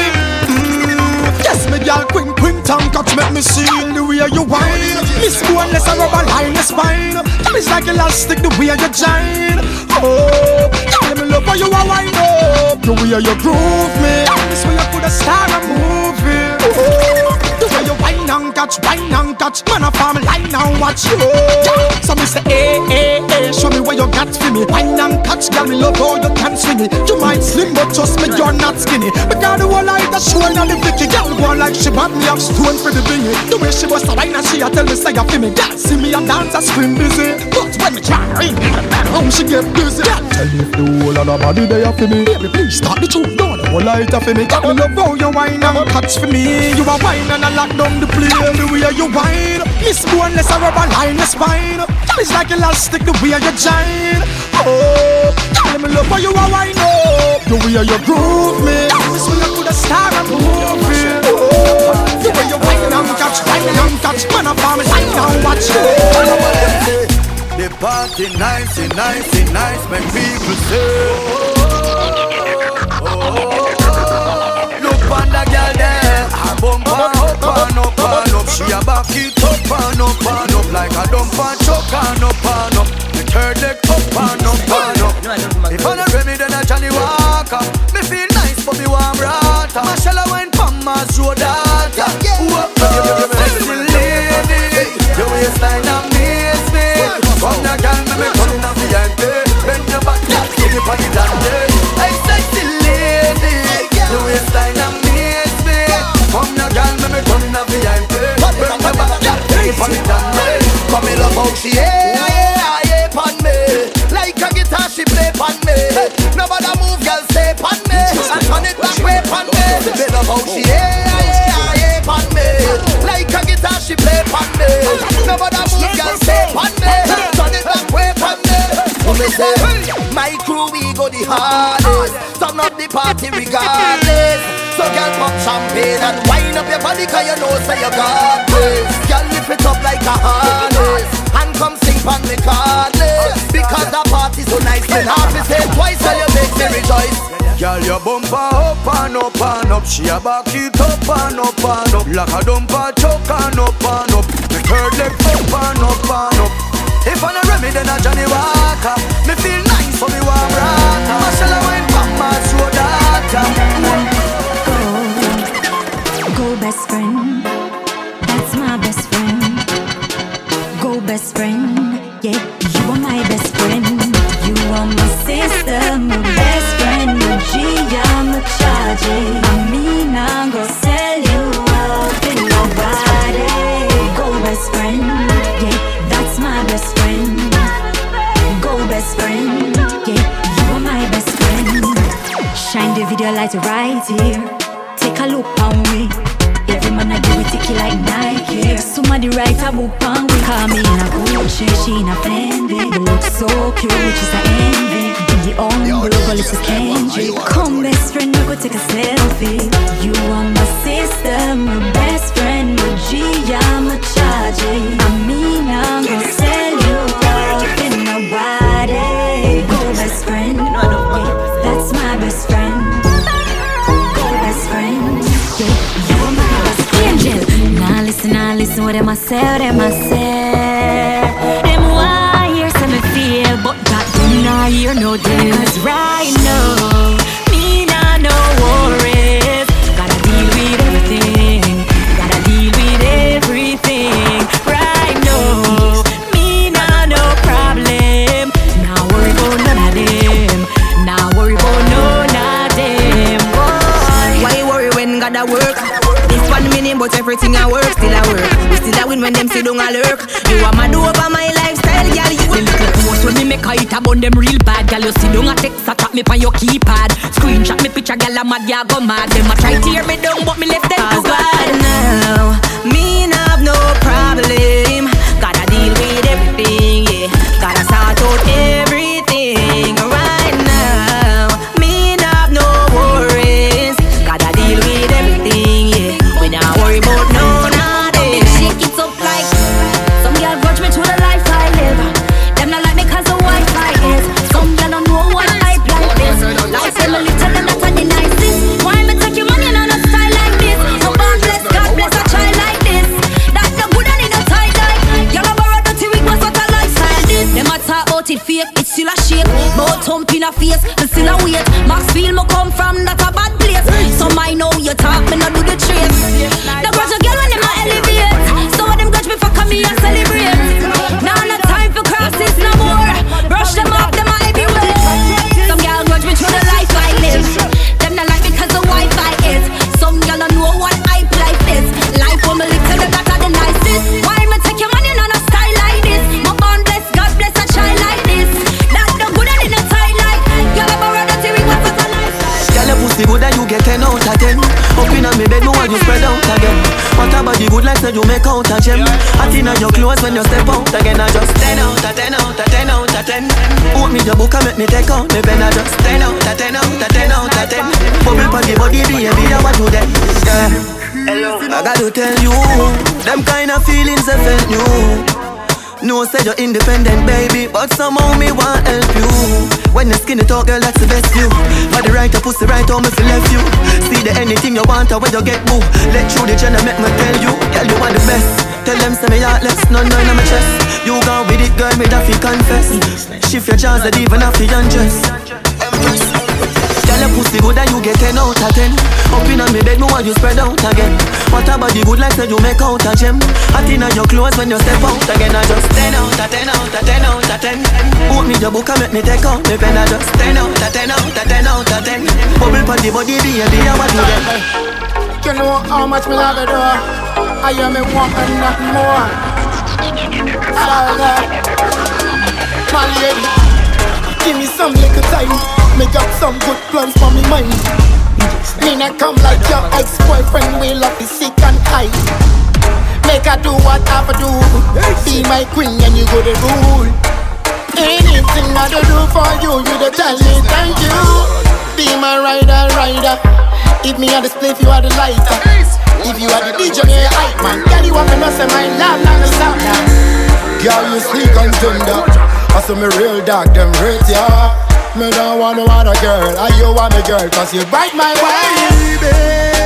me girl, queen, queen, tongue catch, make me see the way you wine. Miss go unless I rub line your spine. Girl, it's like elastic, the way you join. Oh, girl, me love how you a wind up, the way you groove me. This way you put a star a movie. Catch, wine and catch. Man, I farm line and watch you. So me say, hey, hey, hey, show me where you got for me. Wine and catch, girl, me love how you can swing it. You might slim, but trust me, you're not skinny. Because the whole life the show and the Vicky, girl, go like she bought me up stone for the bingy. The way she was a wine and she a tell me say you feel me. Girl, see me a dance, I scream busy. But when me try ring, home she get busy. Girl, tell me if the whole of the body they are for me. Baby, please start the tune, whole light for me. Girl, me love how you wine and catch for me. You a wine and I lock down the play the way you wine. Miss boneless, I rub a line the spine. It's like elastic the way you join. Oh, girl, me love how you a wine up. The way you groove me. This way you could a star a movie. Oh, the way you wine and catch, wine and catch. Man, I farm line and watch you. The party nice, nice, nice, make people say. She a back it up and up and up like a chuck and up and she yeah, yeah, yeah, pon me. Like a guitar, she play pon me. Nobody move, girl, stay pon me. And turn it back way pon me. Me love how she yeah, yeah, yeah, pon me. Like a guitar, she play pon me. Nobody move, girl, stay pon me. Turn it back way pon me. So say, my crew we go the hardest. Turn up the party regardless. So girl pop champagne and wind up your body 'cause you know say you got this. Girl lift it up like a harness and on me cardless. Because the party so nice, me have to say twice so you make me rejoice. Girl, your bumper up and up and up. She a back it up and up and up. Like a dumper chuck and up and up. The third leg up and up and up. If I not Remy, then a Johnnie Walker. Me feel nice for me warm rata Marshall a wine from my data Go best friend, the right here. Take a look on me. Every man I do it ticky like Nike. Somebody write a book on we Call me in a Gucci, she in a Fendi. You look so cute, which is a envy. Be humble, go listen Kendrick. Come best friend, we go take a selfie. You are mad, ya go mad. Them a try tear me down, but me left them Cause I gotta tell you Them kind of feelings I felt new no, say you're independent, baby, but somehow me want help you. When the skinny talk, girl, that's the best view. For the right, a pussy right, home you left you. See the anything you want, or where you get boo. Let you the gender make me tell you, girl, you want the best. Tell them say me heartless, none none on my chest. You gone with it, girl, me that fi confess. Shift your jaws, that even have to undress. Girl, your pussy good and you get 10 out of 10 Up in me bed, me want you spread out again What about the good like say you make out a gem Hot in your clothes when you step out again I just 10 out of 10 out of 10 out of 10 Open me your book and make me take out me pen I just 10 out of 10 out of 10 out of 10 Bubble pon the body, baby, I want you then You know how much me love it, though. I am want and not more. All that. My lady, give me some little time. Make up some good plans for me mind. Me not come like your ex-boyfriend will love be sick and high. Make her do what I to do. Be my queen and you go to rule. Anything I do for you, you the tell me thank you. Be my rider, rider. If me are the spliff, you are the lighter. If you are the DJ, me a hype man. Girl, you want me know say my love, not the sound. Girl, you sleek and tender. I saw me real dog, them rate ya. Me don't want no other girl, I you want me girl, cause you bright my way, baby.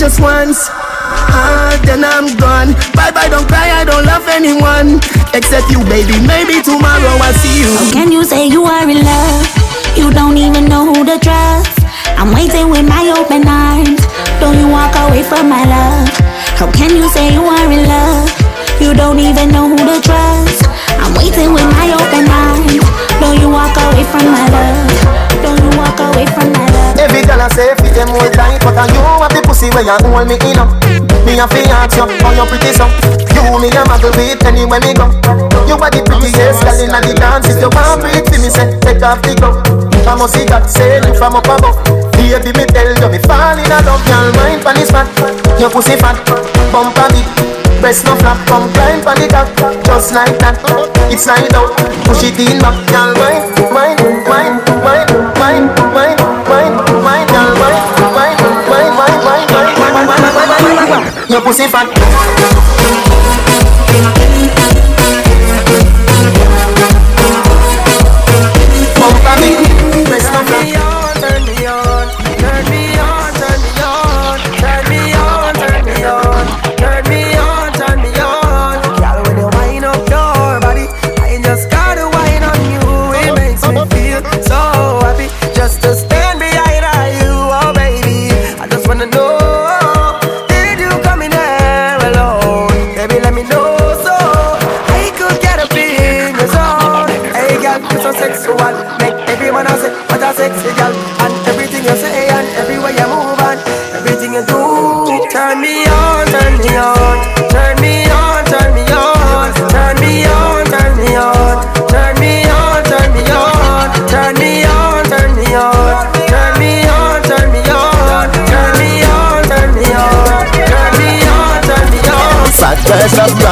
Just once. Ah, then I'm gone. Bye bye, don't cry. I don't love anyone except you, baby. Maybe tomorrow I'll see you. How can you say you are in love? You don't even know who to trust. I'm waiting with my open arms. Don't you walk away from my love? How can you say you are in love? You don't even know who to trust. I'm waiting with my open arms. Don't you walk away from my love? Don't you walk away from my love? Every girl I say fit them hold tight But I you have the pussy where you hold me in up. Me a fi ask you how you pretty so You me a muggle with anywhere me go. You are the prettiest girl inna the dance. If you want breathe for me say take off the glove. I must see God say you from up above. Baby me tell you me fall in love Girl mind pon this fat Your pussy fat Bumper big Breast no flap, come climb on the top Just like that, it's slide out Push it in back, girl wine, wine, wine, wine, wine, wine, wine, wine, girl wine, wine, wine, wine, wine, wine, wine, wine, wine, Your pussy fat Bumper big, breast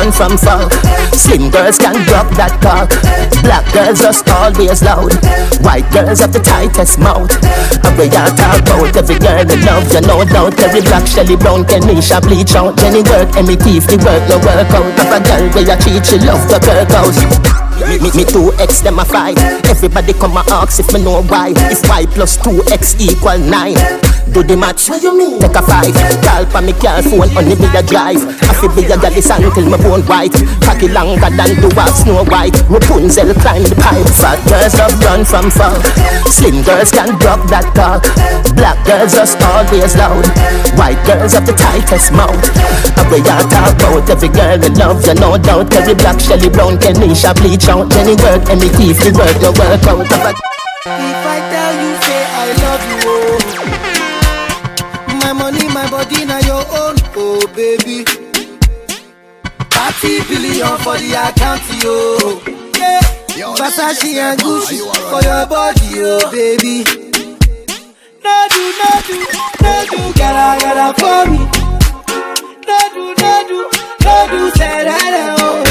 run from fuck Slim girls can drop that cock. Black girls just always loud. White girls have the tightest mouth. And we all talk about every girl we love You no doubt every black Shelly Brown Kenisha bleach out. Jenny work me teeth the work no work out. A girl where you cheat she love the work out. Me, me, me two X them a fight. Everybody come and ask if me know why. If Y plus two X equal nine Do the match. What you mean? Take a five Call for me car phone on the a drive. I feel be a galley until my bone white. Cocky longer than the walk Snow White. Rapunzel climb the pipe. Fat girls love run from fuck Slim girls can drop that cock Black girls just always loud. White girls have the tightest mouth. We all talk about every girl we love You no doubt. Every black Shelly Brown Kenisha bleach out. Jenny work me teeth the work no work out. If I tell you, say I love you, Billion for the account, yo. Yeah. Versace and Gucci for your body, oh baby. No do, no do, no do, gotta for me. No do, no do, no do, say that, oh.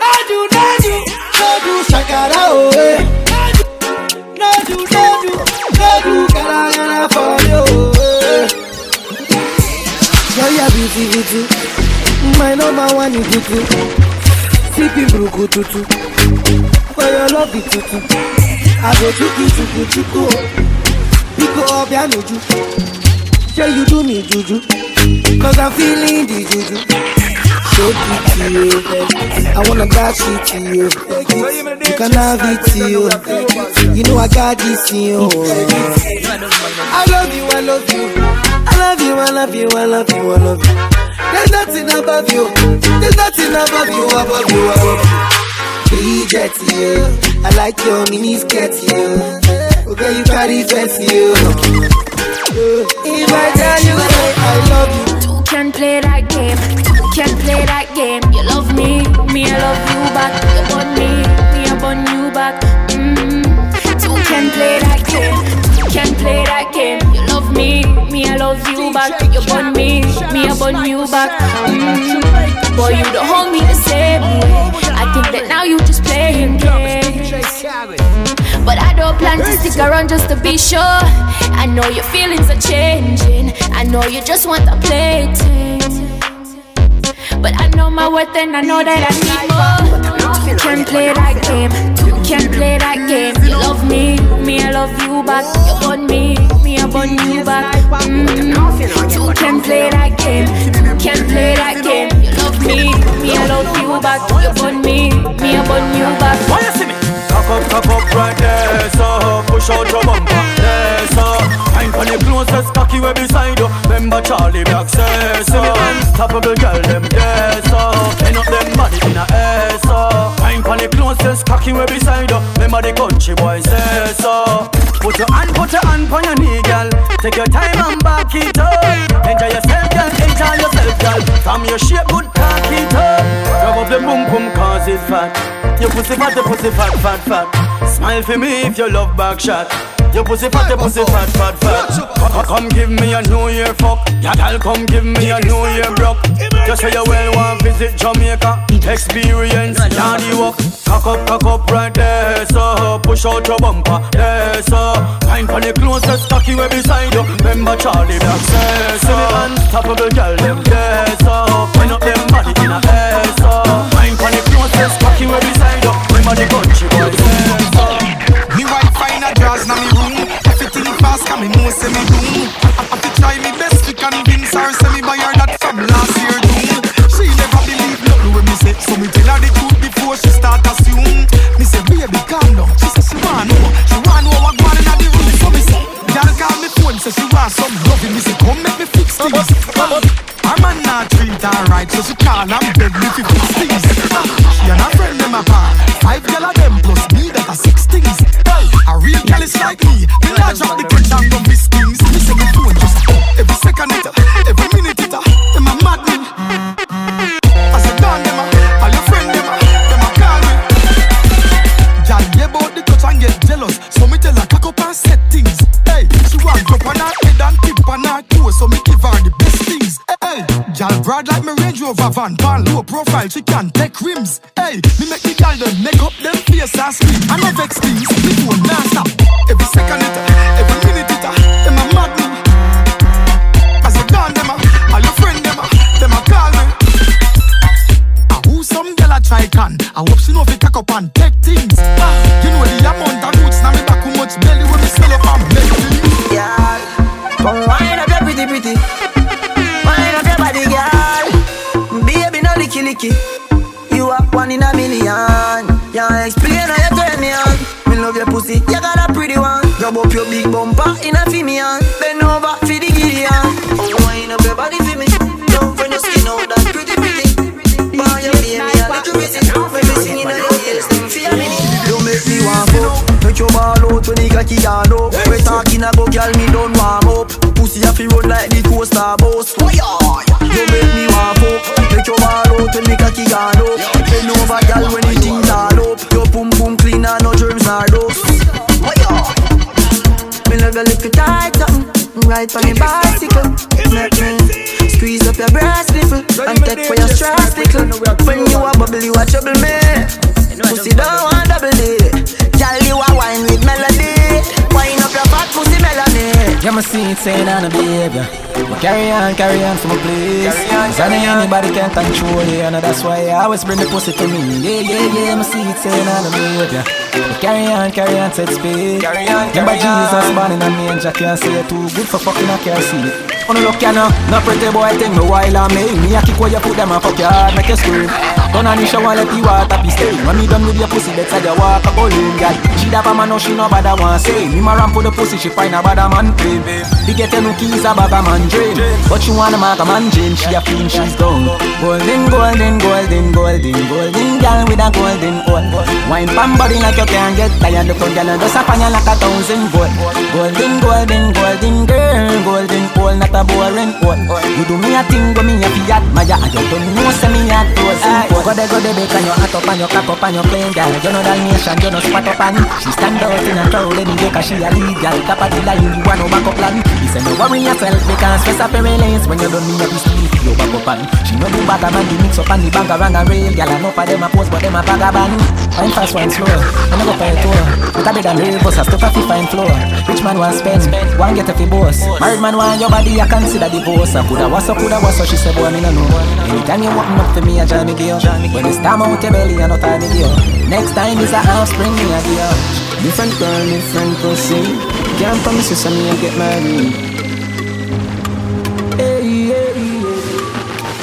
No do, no do, no do, shakara, oh. eh. No do, no do, no do, gotta, gotta for you. Girl, you're beauty. My number one is tutu. Sipping bruku tutu. For your love, it tutu. I go chuku chuku chuku. Pico up your nuju. Say you do me juju. Cause I'm feeling the juju. So pretty, oh, you. I wanna dash it oh, to you. You can have it oh, to you. You know I got this in you. I love you, I love you. I love you, I love you, I love you, I love you. There's nothing above you. There's nothing above you, above you, above you. Reject you. I like your mini skirt, you. Okay, you carry fancy, you. If I tell you, I love you. Two can play that game. Two can play that game. You love me, me I love you back. You want me, me I want you back. Mm. Two can play that game. Two can play that game. Me, me I love you back. You want me, me I want you back. Mm. Boy, you don't hold me the same way. I think that now you just playing games. But I don't don't plan to stick around just to be sure. I know your feelings are changing. I know you just want to play. But I know my worth and I know that I need more. You can play that game. You can play that game. You love me, me I love you back. You want me, want you back. Mm-hmm. You can play that game. You can play that game. You love me, me I love you back. You want me, me I want you back. Why you see me? Cock up, cock up right there, so push out your bumper, there, so Time for the closest cocky way beside you. Remember Charlie Black says so. Oh. Unstoppable girl, them there, so end up them body in a air, so Time for the closest cocky way beside you. Remember the country boy says so. Put your hand, put your hand on your knee, girl. Take your time and back it up. Enjoy yourself, girl. Enjoy yourself, girl. From your shape, good cock it up. Rub up the boom boom, cause it fat. Your pussy fat, your pussy fat, fat, fat. Smile for me if you love back shot. Your pussy fat, your pussy fat, fat, fat. Come, give me a New Year fuck. Yeah, girl, come give me a New Year broke. Just say you well want visit Jamaica. Experience, yardy walk. Cock up, cock up right there, so push out your bumper, there, so Find for the closest cocky way beside you. Remember Charlie Black says so. Unstoppable girl, them there, so Wind up them body in a air, so Find for the closest cocky way beside you. Remember the country boy says so. Me wife find a jazz na me me know me boom carry on, carry on for my place. Cause I know anybody can control you, and that's why I always bring the pussy to me. Yeah, yeah, yeah, my seat saying on a behavior. But carry on, carry on, set speed. Carry on, Remember carry on. Jesus born in a manger, can't say it too good for fucking I can't see it. Oh, on look ya now, no pretty boy think me while I make me a kick where you put them and fuck your heart, make you scream. Turn on the shower, let the water be stay. When me done with your pussy, better you walk a bowling, girl. She da pa man, no she no bother want say. Me ma ramp for the pussy, she find a bad man play. They get no keys, a bag a man drain. But she wanna mark a man Jane, she a feeling she's gone. Golden, golden, golden, golden, golden girl with a golden hole. Wine pam body like you can't get tired. Look girl and just a pan you like a thousand gold. Golden, golden, golden girl, golden hole, not a boy rent. You do me a thing, go me a fi admire, and you don't know say me a close import. Go there, go there, bake and you hot up and you cock up and you clean, girl. You know Dalmatian, you know spot up and she stand out in a crowd anyway 'cause she a lead, girl. Top of the you want no back up plan. He say no worry yourself because stress up your lanes when you don't need a be steal you back up and she know the bag man the mix up and the bag around and rail, girl. Enough of them a post, but them a vagabond. Wine fast, wine slow, I'm a go for a tour. With a bed and real bus, I stuck a fi fine floor. Rich man want spend, one get a fi boss. Married man want your body, I consider divorce. I coulda was so, coulda was so. She said, boy, me no know. Anytime you open up for me, I join me gear. When it's time out your belly, I no time me gear. Next time is a offspring, me a gear. Different girl, different pussy. Can't promise you some me I get married.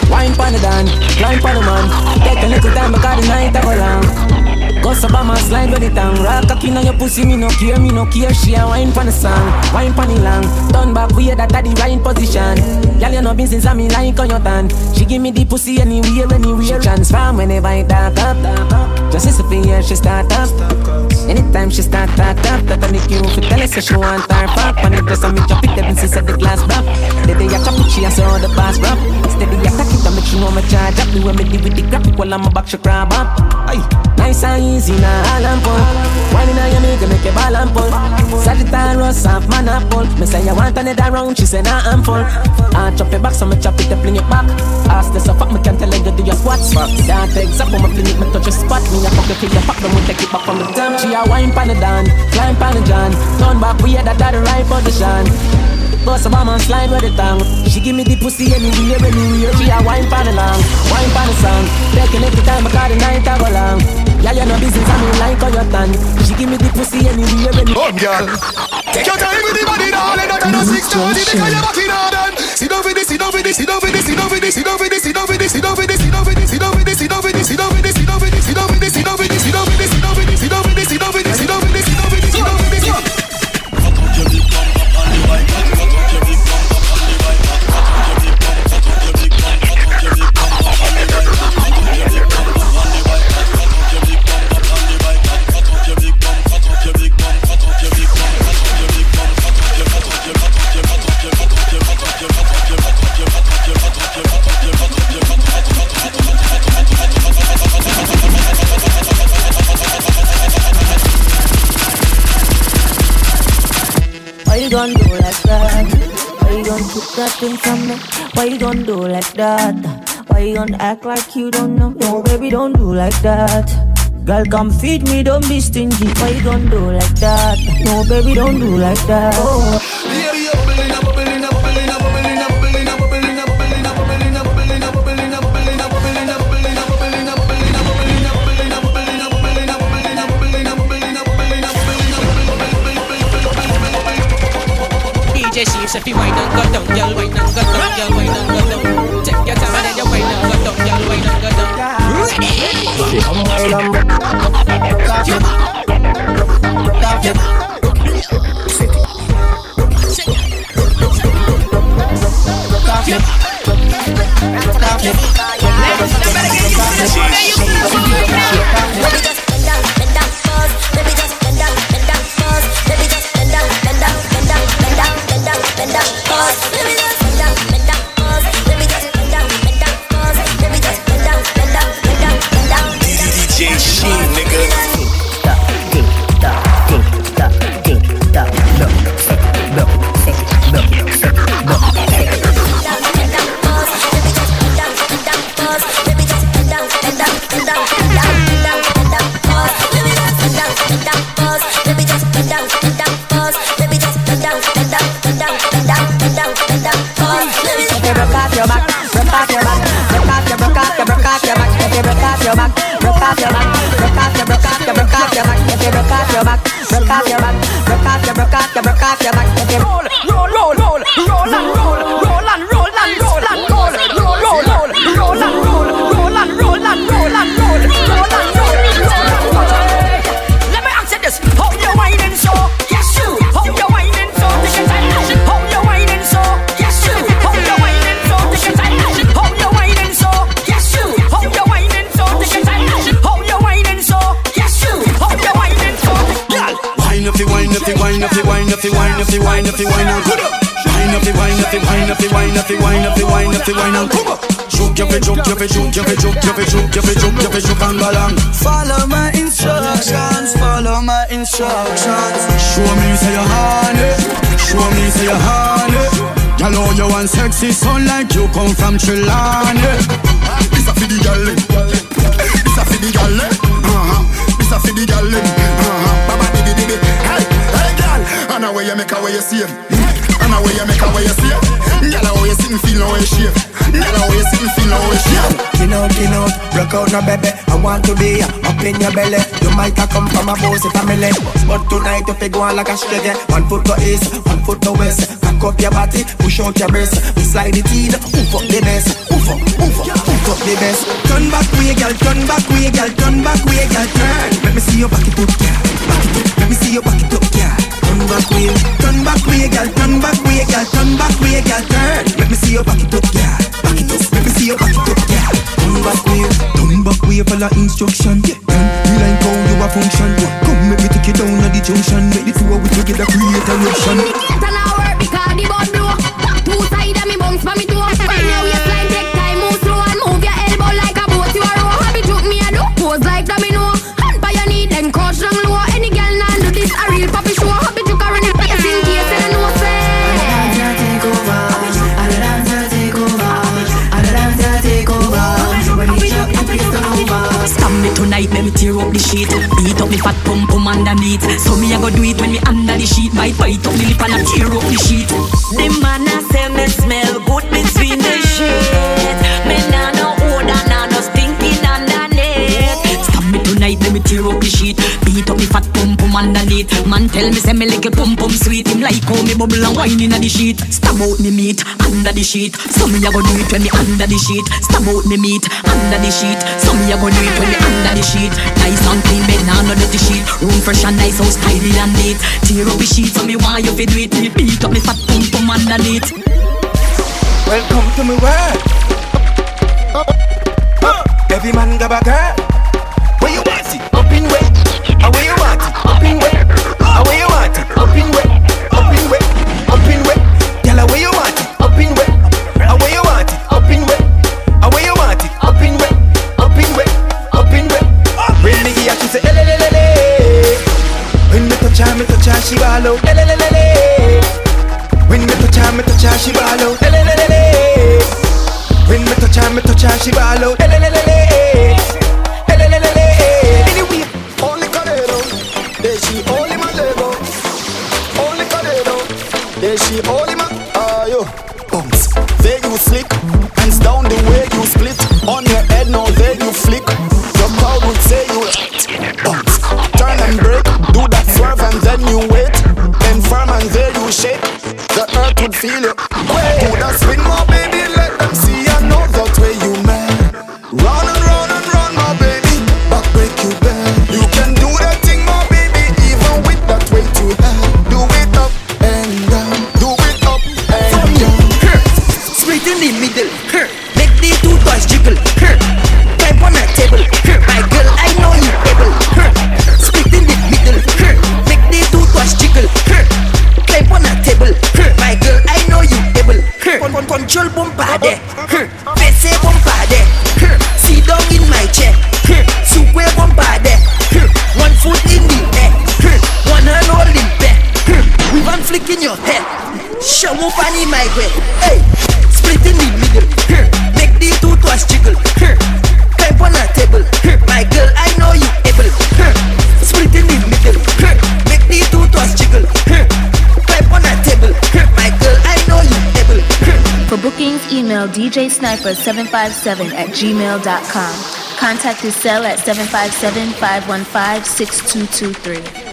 Wine pon the dan, climb pon the man. Take a little time because the night a go long. Go Obama slide with the tongue Rock cocky on your pussy, me no care, me no care She a wine pon the song, wine pon the long Turn back, we that at the right position. Girl, you know business, I me like on your tan She give me the pussy anywhere, anywhere She transform whenever I dark up. Just as if yeah, she start up. Anytime she start talk up That I make you feel tell say she want her fuck. When it does, I make you pick them since the glass block The day I chop it, she a saw the boss rap Steady attack it, I make you know me charge up. The way me deal with the graphic while I'm a back, she crab up. Aye. Nice and easy and pull Wine inna your make make you ball and pull. Sagittarius, half man a pull Me say you want another round, she say nah I'm full. Ah, I chop your back, so me chop it up in your back. Ask the so fuck, me can't tell you do your squats Can't take up on my fling it, me touch your spot. Me a fuck you till you pop, then we take it back from the time She a wine pan the dan, climb pan the john Turn back, we had that the right position Boss a bomb and slide with the tongue. She give me the pussy anywhere, anywhere. She a wine pan the long, wine pan the song. It the time because the night a go long Girl, you know business, I mean like on your tongue She give me the pussy anywhere, anywhere Oh, girl Take your time with the body, darling Not on a six thirty because you're back in this, sit down for this, sit down for this, sit down for you gon' keep that thing from me? Why you gon' do like that? Why you gon' act like you don't know? No, baby, don't do like that. Girl, come feed me, don't be stingy. Why you gon' do like that? No, baby, don't do like that. Oh. If you wine and go down, girl, wine and go down, girl, wine and go down. Your time and then you wine and go down, girl, wine and go down. Ready? And DJ off your back, broke off your, broke off your, broke off your back. Roll, fi juke, you fi juke, you fi juke, you fi juke, you fi juke, you fi juke and balance. Follow my instructions, follow my instructions. Show me say you honey, show me say you honey. Girl, oh you want sexy, son like you come from Trelawny. This a fi the gyal. This a fi the gyal. Uh-huh. This a fi the gyal. Uh-huh. Baba di di di di. Hey, hey, gyal. And a way you make a way you save. And a way you make a way you save. Gyal, how you sitting feel no way shave. Gyal, how you sitting feel no way shave. Kin out, kin out, broke out no baby. I want to be up in your belly. You might have come from a bossy family, but tonight you feel go on like a struggle. One foot to east, one foot to west. Cock up your body, push out your breast. We slide it in, oof up the best, oof up, oof up, oof up the best. Turn back way, girl, turn back way, girl, turn back way, girl, turn. Let me see your back it up, girl. Back it up. Let me see your back it up, girl. Turn back way, turn back way, girl, turn back way, girl, turn back way, girl, turn. Let me see your back it up, girl. Back it up. Let me see your back it up, girl. Turn back way, turn back way, follow instruction. Yeah. We like how you a function. Come, make me take you down at the junction. Make the two of we together create a reaction. Because the bud blow. Two side of me bounce me now take time, move slow and move your elbow like a boat. You a took me a pose like domino. Hand by your knee, then crouch down low. Any girl nah do this a real puppy show. Tear up the sheet. Beat up me fat pum pum underneath So me I go do it when me under the sheet. Bite bite up me lip and I tear up the sheet. The man a say me smell good between the sheet. Me nah no odor, nah no stinking underneath. Stab me tonight, let me tear up the sheet. Beat up me fat pum pum underneath Man tell me say me little pum pum sweet. Him like how me bubble and wine inna the sheet. Stab out me meat under the sheet. So me I go do it when me under the sheet. Stab out me meat under the sheet. So me I go do it when me under the sheet. Nice and clean bed, nah no dirty sheet. Room fresh and nice, house tidy and neat. Tear up the sheet, so me want you fi do it. Me beat up me fat pum pum underneath. Welcome to my world. Every man got a girl. Where you want it? Up in way. Where you want it? Up in way. Ah, where you want it? Up in way. Up in way. Up in way. Girl, where you want it? Up in way. Ah, where you want it? Up in way. Ah, where you want it? Up in way. Up in way. Up in way. When me hear she say, ele, ele, ele. When me touch her, me touch her, she ball out. Ele, ele, ele. When me touch her, me touch her, she ball out. Ele, ele, ele. When me touch her, me touch her, she ele, ele. Ele, she djsniper757 at gmail.com. Contact his cell at 757 515 6223.